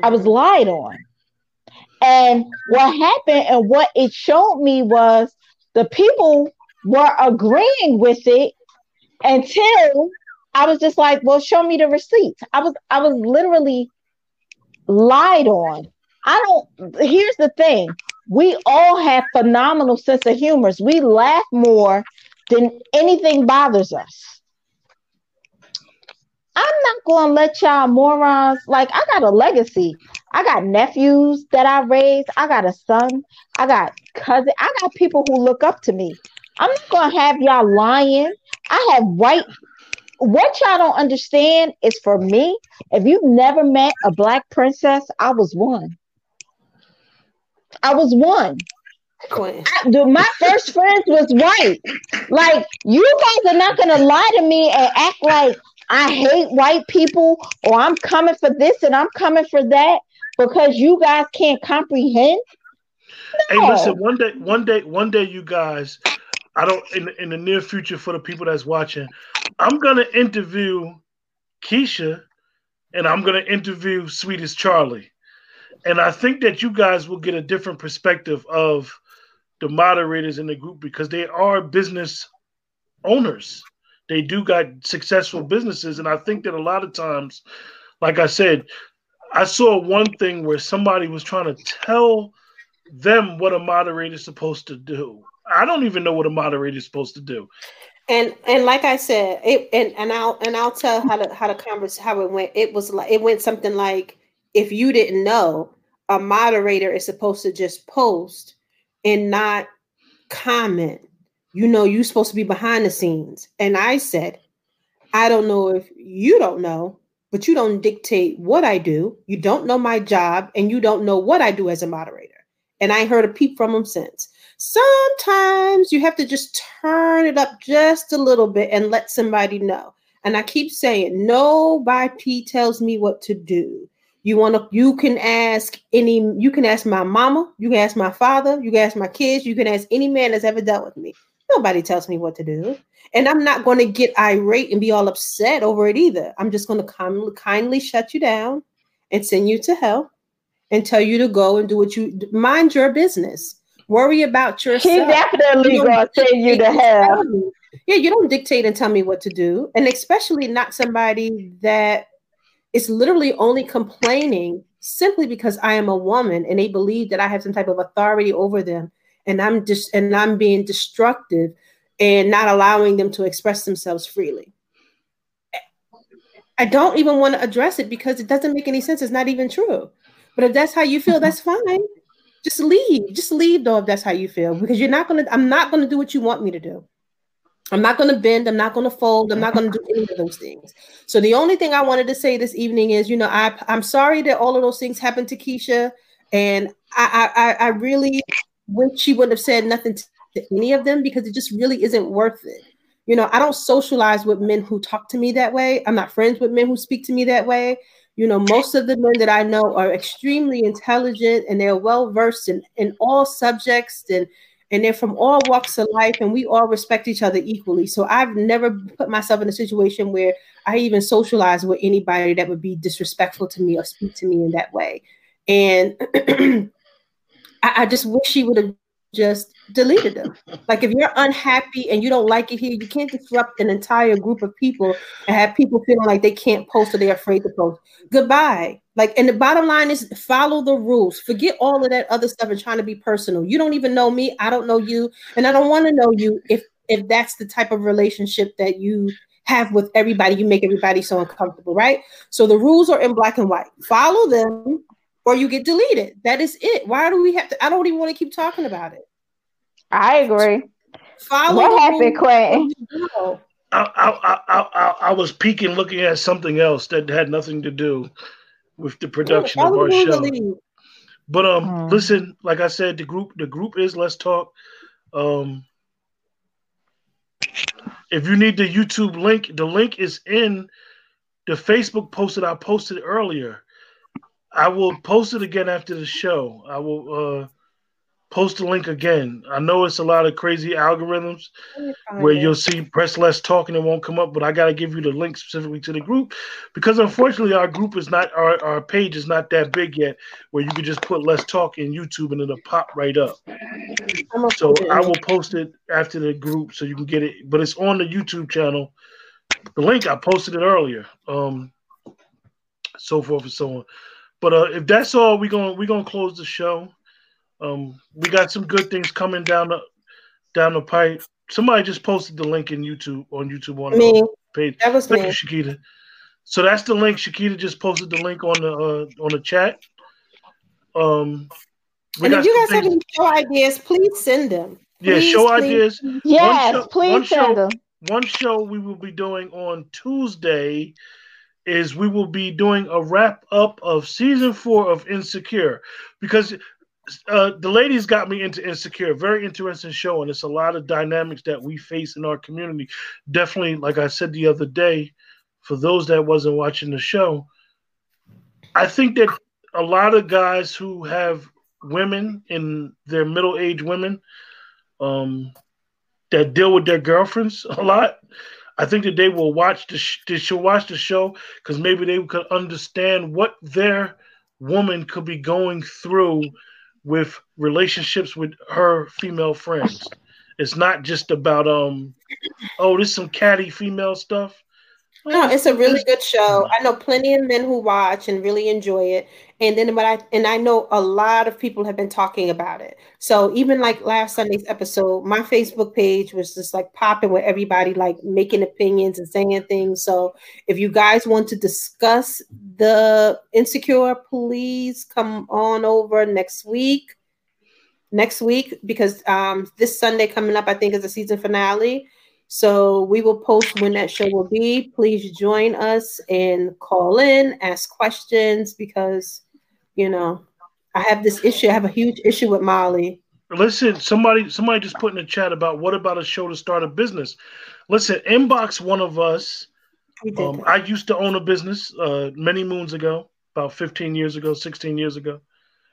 I was mm-hmm. lied on. And what happened and what it showed me was the people were agreeing with it until I was just like, well, show me the receipts. I was I was literally lied on. I don't here's the thing. We all have phenomenal sense of humors. We laugh more than anything bothers us. I'm not gonna let y'all morons like I got a legacy. I got nephews that I raised. I got a son. I got cousin. I got people who look up to me. I'm not gonna have y'all lying. I have white. What y'all don't understand is for me. If you've never met a black princess, I was one. I was one.
Quentin.
I- dude, my first friends was white. Like you guys are not gonna lie to me and act like I hate white people or I'm coming for this and I'm coming for that because you guys can't comprehend.
Hey,
No.
listen, one day, one day, one day, you guys, I don't in in the near future for the people that's watching, I'm gonna interview Keisha, and I'm gonna interview Sweetest Charlie, and I think that you guys will get a different perspective of the moderators in the group because they are business owners. They do got successful businesses, and I think that a lot of times, like I said, I saw one thing where somebody was trying to tell them what a moderator is supposed to do. I don't even know what a moderator is supposed to do.
And and like I said, it and and I'll and I'll tell how to how the converse how it went. It was like it went something like if you didn't know, a moderator is supposed to just post and not comment. You know, you're supposed to be behind the scenes. And I said, I don't know if you don't know, but you don't dictate what I do. You don't know my job, and you don't know what I do as a moderator. And I heard a peep from him since. Sometimes you have to just turn it up just a little bit and let somebody know. And I keep saying, nobody tells me what to do. You want to, you can ask any, you can ask my mama, you can ask my father, you can ask my kids, you can ask any man that's ever dealt with me. Nobody tells me what to do. And I'm not going to get irate and be all upset over it either. I'm just going to kindly, kindly shut you down and send you to hell and tell you to go and do what you mind your business. Worry about yourself.
He definitely
You
gonna send you to hell.
Yeah, you don't dictate and tell me what to do, and especially not somebody that is literally only complaining simply because I am a woman and they believe that I have some type of authority over them, and I'm just and I'm being destructive and not allowing them to express themselves freely. I don't even want to address it because it doesn't make any sense. It's not even true. But if that's how you feel, that's fine. Just leave. Just leave though if that's how you feel. Because you're not gonna, I'm not gonna do what you want me to do. I'm not going to bend. I'm not going to fold. I'm not going to do mm-hmm. any of those things. So the only thing I wanted to say this evening is, you know, I I'm sorry that all of those things happened to Keisha, and I I, I really wish she wouldn't have said nothing to, to any of them because it just really isn't worth it. You know, I don't socialize with men who talk to me that way. I'm not friends with men who speak to me that way. You know, most of the men that I know are extremely intelligent and they're well versed in, in all subjects and and they're from all walks of life and we all respect each other equally. So I've never put myself in a situation where I even socialize with anybody that would be disrespectful to me or speak to me in that way. And I, I just wish she would have just deleted them. Like if you're unhappy and you don't like it here, you can't disrupt an entire group of people and have people feeling like they can't post or they're afraid to post. Goodbye. Like, and the bottom line is follow the rules. Forget all of that other stuff and trying to be personal. You don't even know me. I don't know you, and I don't want to know you if if that's the type of relationship that you have with everybody. You make everybody so uncomfortable, right? So the rules are in black and white. Follow them, or you get deleted. That is it. Why do we have to? I don't even want to keep talking about it.
I agree.
Follow
What happened,
rules
Quentin?
or you go.
I, I, I, I, I was peeking looking at something else that had nothing to do with the production of our show.
or.
But um,
Hmm.
listen, like I said, the group the group is Let's Talk. Um, if you need the YouTube link, the link is in the Facebook post that I posted earlier. I will post it again after the show. I will uh, post the link again. I know it's a lot of crazy algorithms
Let me find
where
it.
you'll see press Let's Talk and it won't come up, but I got to give you the link specifically to the group because unfortunately our group is not our, our page is not that big yet where you can just put Let's Talk in YouTube and it'll pop right up. So
put it in
I will post it after the group so you can get it, but it's on the YouTube channel. The link I posted it earlier. Um so forth and so on. But uh if that's all we're gonna we're gonna close the show. Um we got some good things coming down the down the pipe. Somebody just posted the link in YouTube on YouTube on
Me.
the page.
That was
Thank
me.
you, Shakita. So that's the link. Shakita just posted the link on the uh, on the chat. Um,
And if you
some
guys have any show ideas, please send them.
yeah,
please,
show
please.
ideas.
Yes,
show- one
please
show-
send them.
One show we will be doing on Tuesday is we will be doing a wrap up of season four of Insecure because uh, the ladies got me into Insecure. Very interesting show, and it's a lot of dynamics that we face in our community. Definitely, like I said the other day, for those that wasn't watching the show, I think that a lot of guys who have women in their middle aged women um, that deal with their girlfriends a lot. I think that they will watch the sh- they should watch the show because maybe they could understand what their woman could be going through with relationships with her female friends. It's not just about um oh this some catty female stuff.
No, it's a really good show. I know plenty of men who watch and really enjoy it. And then, but I and I know a lot of people have been talking about it. So even like last Sunday's episode, my Facebook page was just like popping with everybody like making opinions and saying things. So if you guys want to discuss the insecure, please come on over next week. Next week, because um this Sunday coming up, I think is the season finale. So we will post when that show will be. Please join us and call in, ask questions because you know I have this issue. I have a huge issue with Molly.
Listen, somebody somebody just put in the chat about what about a show to start a business. Listen, inbox one of us. Um. I used to own a business uh, many moons ago, about 15 years ago, 16 years ago.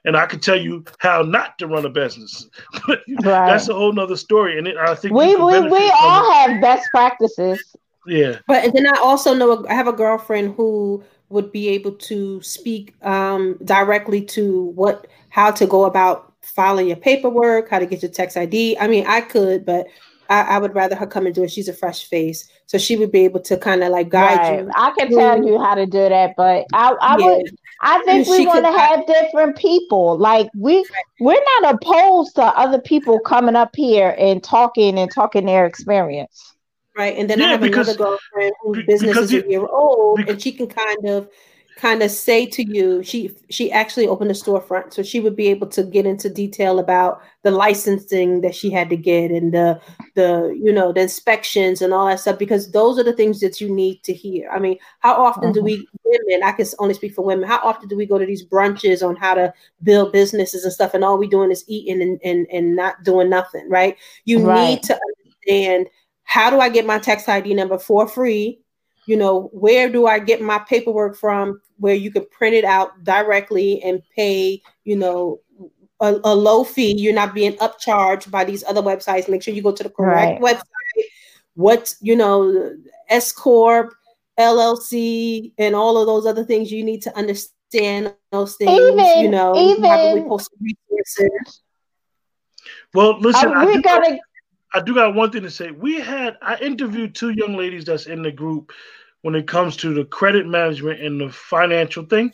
And I could tell you how not to run a business. But
Right.
That's a whole nother story. And it, I think
We we, we all
it.
have best practices.
Yeah.
But and then I also know I have a girlfriend who would be able to speak um, directly to what how to go about filing your paperwork, how to get your tax ID. I mean, I could, but I, I would rather her come and do it. She's a fresh face, so she would be able to kind of like guide
Right.
you.
I can tell you how to do that, but I, I
Yeah.
would I think we
She
want to have different people. Like we we're not opposed to other people coming up here and talking and talking their experience.
Right. And then I have
because-
another girlfriend whose business is a year old
bec-
and she can kind of, kind of say to you she she actually opened a storefront so she would be able to get into detail about the licensing that she had to get and the the you know the inspections and all that stuff because those are the things that you need to hear. I mean how often do uh-huh. we women i can only speak for women how often do we go to these brunches on how to build businesses and stuff and all we doing is eating and and, and not doing nothing right? You
Right.
need to understand how do i get my tax id number for free you know where do i get my paperwork from where you can print it out directly and pay you know a, a low fee? You're not being upcharged by these other websites. Make sure you go to the correct website. What you know s corp llc and all of those other things. You need to understand those things you
Even-
know. You probably
even-
post resources.
Well, listen,
oh,
Are
we
do, got,
gonna
I do got one thing to say. We had I interviewed two young ladies that's in the group when it comes to the credit management and the financial thing.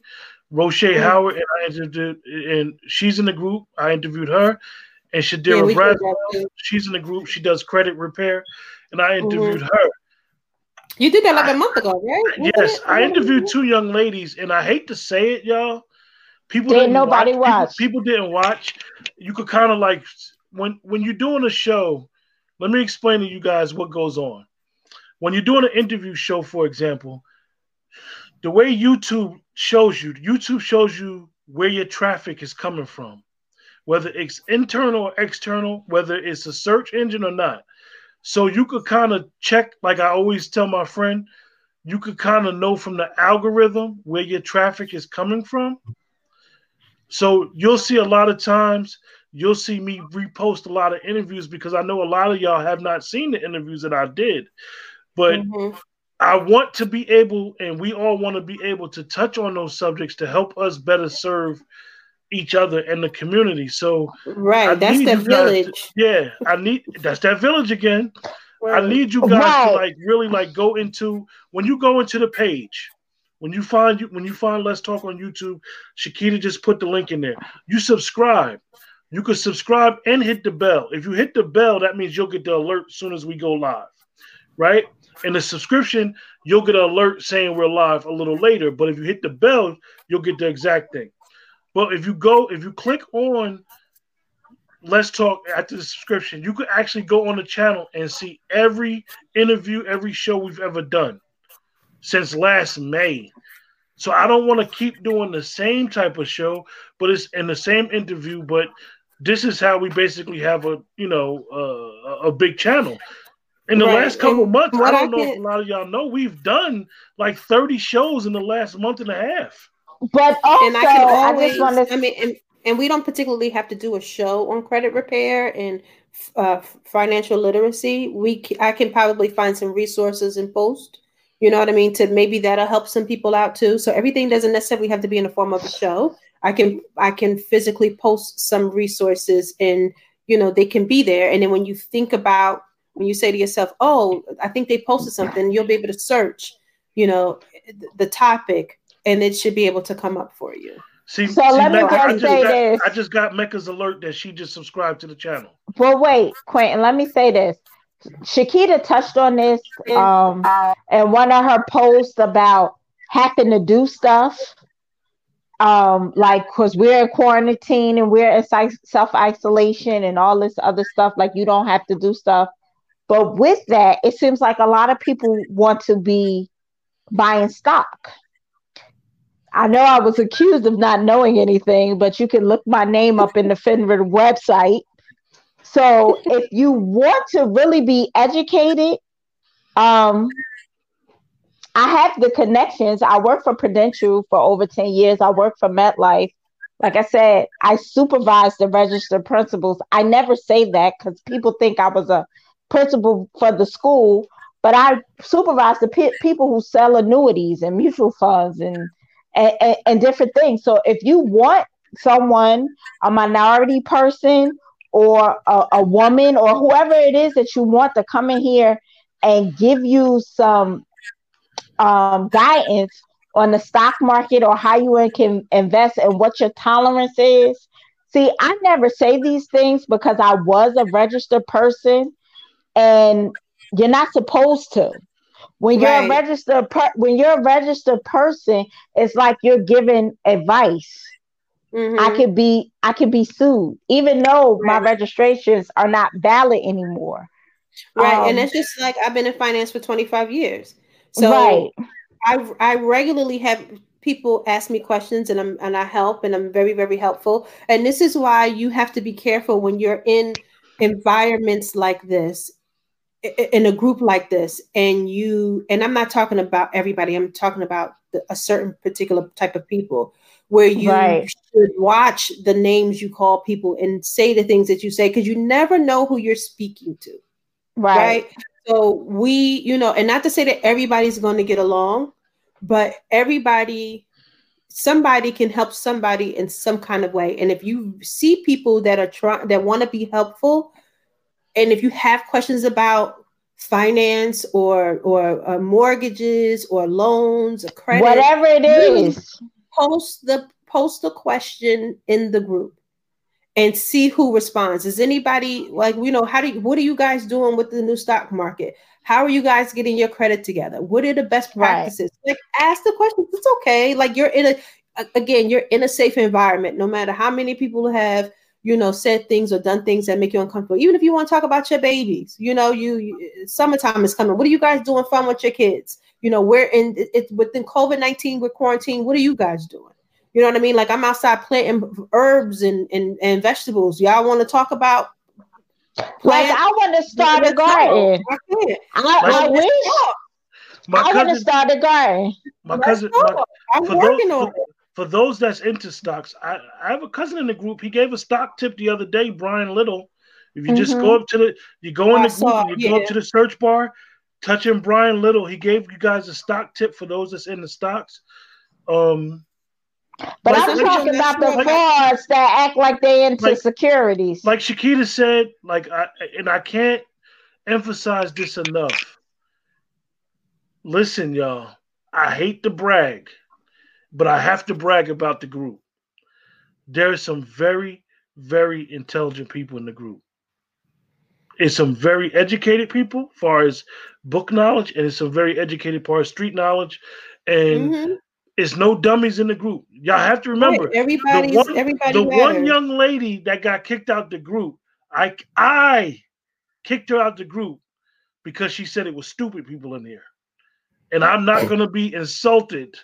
Roche
Mhm.
Howard and I interviewed, and she's in the group. I interviewed her, and Shadira
we did
Bradwell. She's in the group. She does credit repair, and I
Mm-hmm.
interviewed her.
you did that like a month ago right Wasn't
Yes. I interviewed two young ladies, and I hate to say it, y'all. People
Didn't
didn't
nobody
watch.
watch.
People, people didn't watch. You could kind of like when when you're doing a show. Let me explain to you guys what goes on. When you're doing an interview show, for example, the way YouTube shows you, YouTube shows you where your traffic is coming from, whether it's internal or external, whether it's a search engine or not. So you could kind of check, like I always tell my friend, you could kind of know from the algorithm where your traffic is coming from. So you'll see a lot of times, you'll see me repost a lot of interviews because I know a lot of y'all have not seen the interviews that I did. But
Mhm.
I want to be able, and we all want to be able to touch on those subjects to help us better serve each other and the community. So I
right that's
need
the
you to-
village
yeah, I need that's that village again. I need you guys
Right.
to like really like go into when you go into the page. When you find you when you find Let's Talk on YouTube, Shakita just put the link in there. You subscribe. You can subscribe and hit the bell. If you hit the bell, that means you'll get the alert as soon as we go live. Right? And the subscription, you'll get an alert saying we're live a little later. But if you hit the bell, you'll get the exact thing. But if you go, if you click on Let's Talk after the subscription, you could actually go on the channel and see every interview, every show we've ever done since last May. So I don't want to keep doing the same type of show, but it's in the same interview. But this is how we basically have a you know uh, a big channel. In the
Right.
last couple
And
months, I don't
I
know if a lot of y'all know we've done like 30 shows in the last month and a half.
but also
and I can
I
always,
just want to
I mean, and, and we don't particularly have to do a show on credit repair and uh, financial literacy. We, c- I can probably find some resources and post. You know what I mean? To maybe that'll help some people out too. So everything doesn't necessarily have to be in the form of a show. I can, I can physically post some resources, and you know they can be there. And then when you think about, when you say to yourself, "Oh, I think they posted something," you'll be able to search. You know, the topic and it should be able to come up for you.
See,
So
see,
let me
Mecca, I
just
just
say
got,
this.
I just got Mecca's alert that she just subscribed to the channel.
Well, wait, Quentin, let me say this. Shakita touched on this um in one of her posts about having to do stuff. Um, like because we're in quarantine and we're in self isolation and all this other stuff, like you don't have to do stuff. But with that, it seems like a lot of people want to be buying stock. I know I was accused of not knowing anything, but you can look my name up in the FINRA website. So if you want to really be educated, um, I have the connections. I work for Prudential for over 10 years. I work for MetLife. Like I said, I supervise the registered principals. I never say that because people think I was a principal for the school, but I supervise the pe- people who sell annuities and mutual funds and, and, and, and different things. So if you want someone, a minority person, or a, a woman or whoever it is that you want to come in here and give you some um, guidance on the stock market or how you can invest and what your tolerance is. See, I never say these things because I was a registered person and you're not supposed to. When you're a registered per- when you're a registered person, it's like you're giving advice. I
Mhm.
could be I could be sued, even though my registrations are not valid anymore.
Right.
Um,
and it's just like I've been in finance for 25 years. So
right,
I I regularly have people ask me questions and I'm and I help and I'm very very helpful. And this is why you have to be careful when you're in environments like this in a group like this and you and I'm not talking about everybody. I'm talking about the, a certain particular type of people where you
Right.
should watch the names you call people and say the things that you say because you never know who you're speaking to
right,
right? So we, you know, and not to say that everybody's going to get along, but everybody, somebody can help somebody in some kind of way. And if you see people that are trying, that want to be helpful, and if you have questions about finance or or uh, mortgages or loans or credit,
whatever it is,
post the post the question in the group and see who responds. Is anybody like you know how do you, what are you guys doing with the new stock market? How are you guys getting your credit together? What are the best
Right.
practices? Like ask the questions. It's okay. Like you're in a again, you're in a safe environment no matter how many people have you know said things or done things that make you uncomfortable. Even if you want to talk about your babies, you know, you, you summertime is coming. What are you guys doing fun with your kids? You know, we're in it, it within COVID 19 with quarantine. What are you guys doing? You know what I mean? Like I'm outside planting herbs and, and, and vegetables. Y'all want to talk about
Like I want to start a garden.
I.
I, I wish
My
I want to start a garden.
my cousin, my,
I'm
for those-
working on it.
for those that's into stocks, I, I have a cousin in the group. He gave a stock tip the other day, Brian Little. If you just
Mhm.
go up to the, you go in the group,
saw,
and you go up to the search bar, touching Brian Little. He gave you guys a stock tip for those that's in the stocks. Um,
But
Like-
I'm
like-
talking about the frauds that act like they into securities.
like Shakita said, like I and I can't emphasize this enough. Listen, y'all, I hate to brag, but I have to brag about the group. There are some very, very intelligent people in the group. It's some very educated people, far as book knowledge, and it's some very educated part of street knowledge, and
Mhm.
It's no dummies in the group. Y'all have to remember
Right. Everybody's
one-
everybody
the one young lady that got kicked out the group, I I kicked her out the group because she said it was stupid people in here. And I'm not gonna be insulted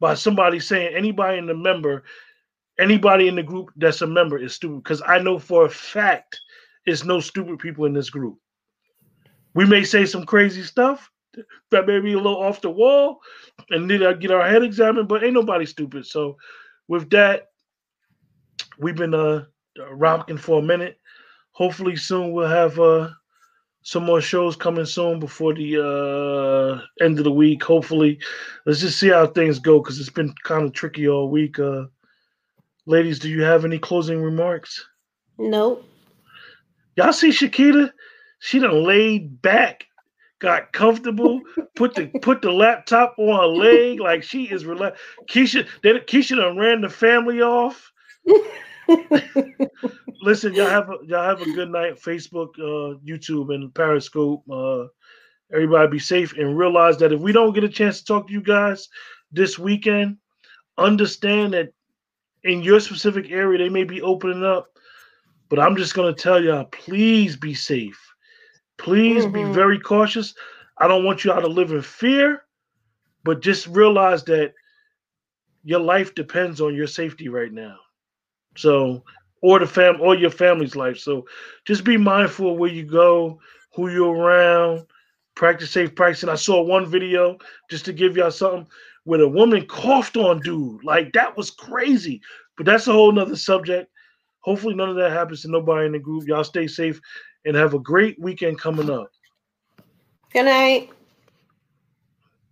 by somebody saying anybody in the member, anybody in the group that's a member is stupid, because I know for a fact it's no stupid people in this group. We may say some crazy stuff that may be a little off the wall and need to get our head examined, but ain't nobody stupid. So with that, we've been uh rocking for a minute. Hopefully soon we'll have uh some more shows coming soon before the uh end of the week. Hopefully, let's just see how things go because it's been kind of tricky all week. Uh ladies, do you have any closing remarks?
Nope.
Y'all see Shakita? She done laid back, got comfortable, put the put the laptop on her leg like she is relaxed. Keisha, they, Keisha done ran the family off. Listen, y'all have a, y'all have a good night. Facebook, uh, YouTube, and Periscope. Uh, everybody be safe and realize that if we don't get a chance to talk to you guys this weekend, understand that in your specific area they may be opening up. But I'm just gonna tell y'all, please be safe. Please be
Mhm.
very cautious. I don't want y'all to live in fear, but just realize that your life depends on your safety right now. So, or the fam, or your family's life. So, just be mindful of where you go, who you're around. Practice safe practicing. I saw one video just to give y'all something where a woman coughed on dude. Like that was crazy. But that's a whole nother subject. Hopefully, none of that happens to nobody in the group. Y'all stay safe and have a great weekend coming up.
Good night.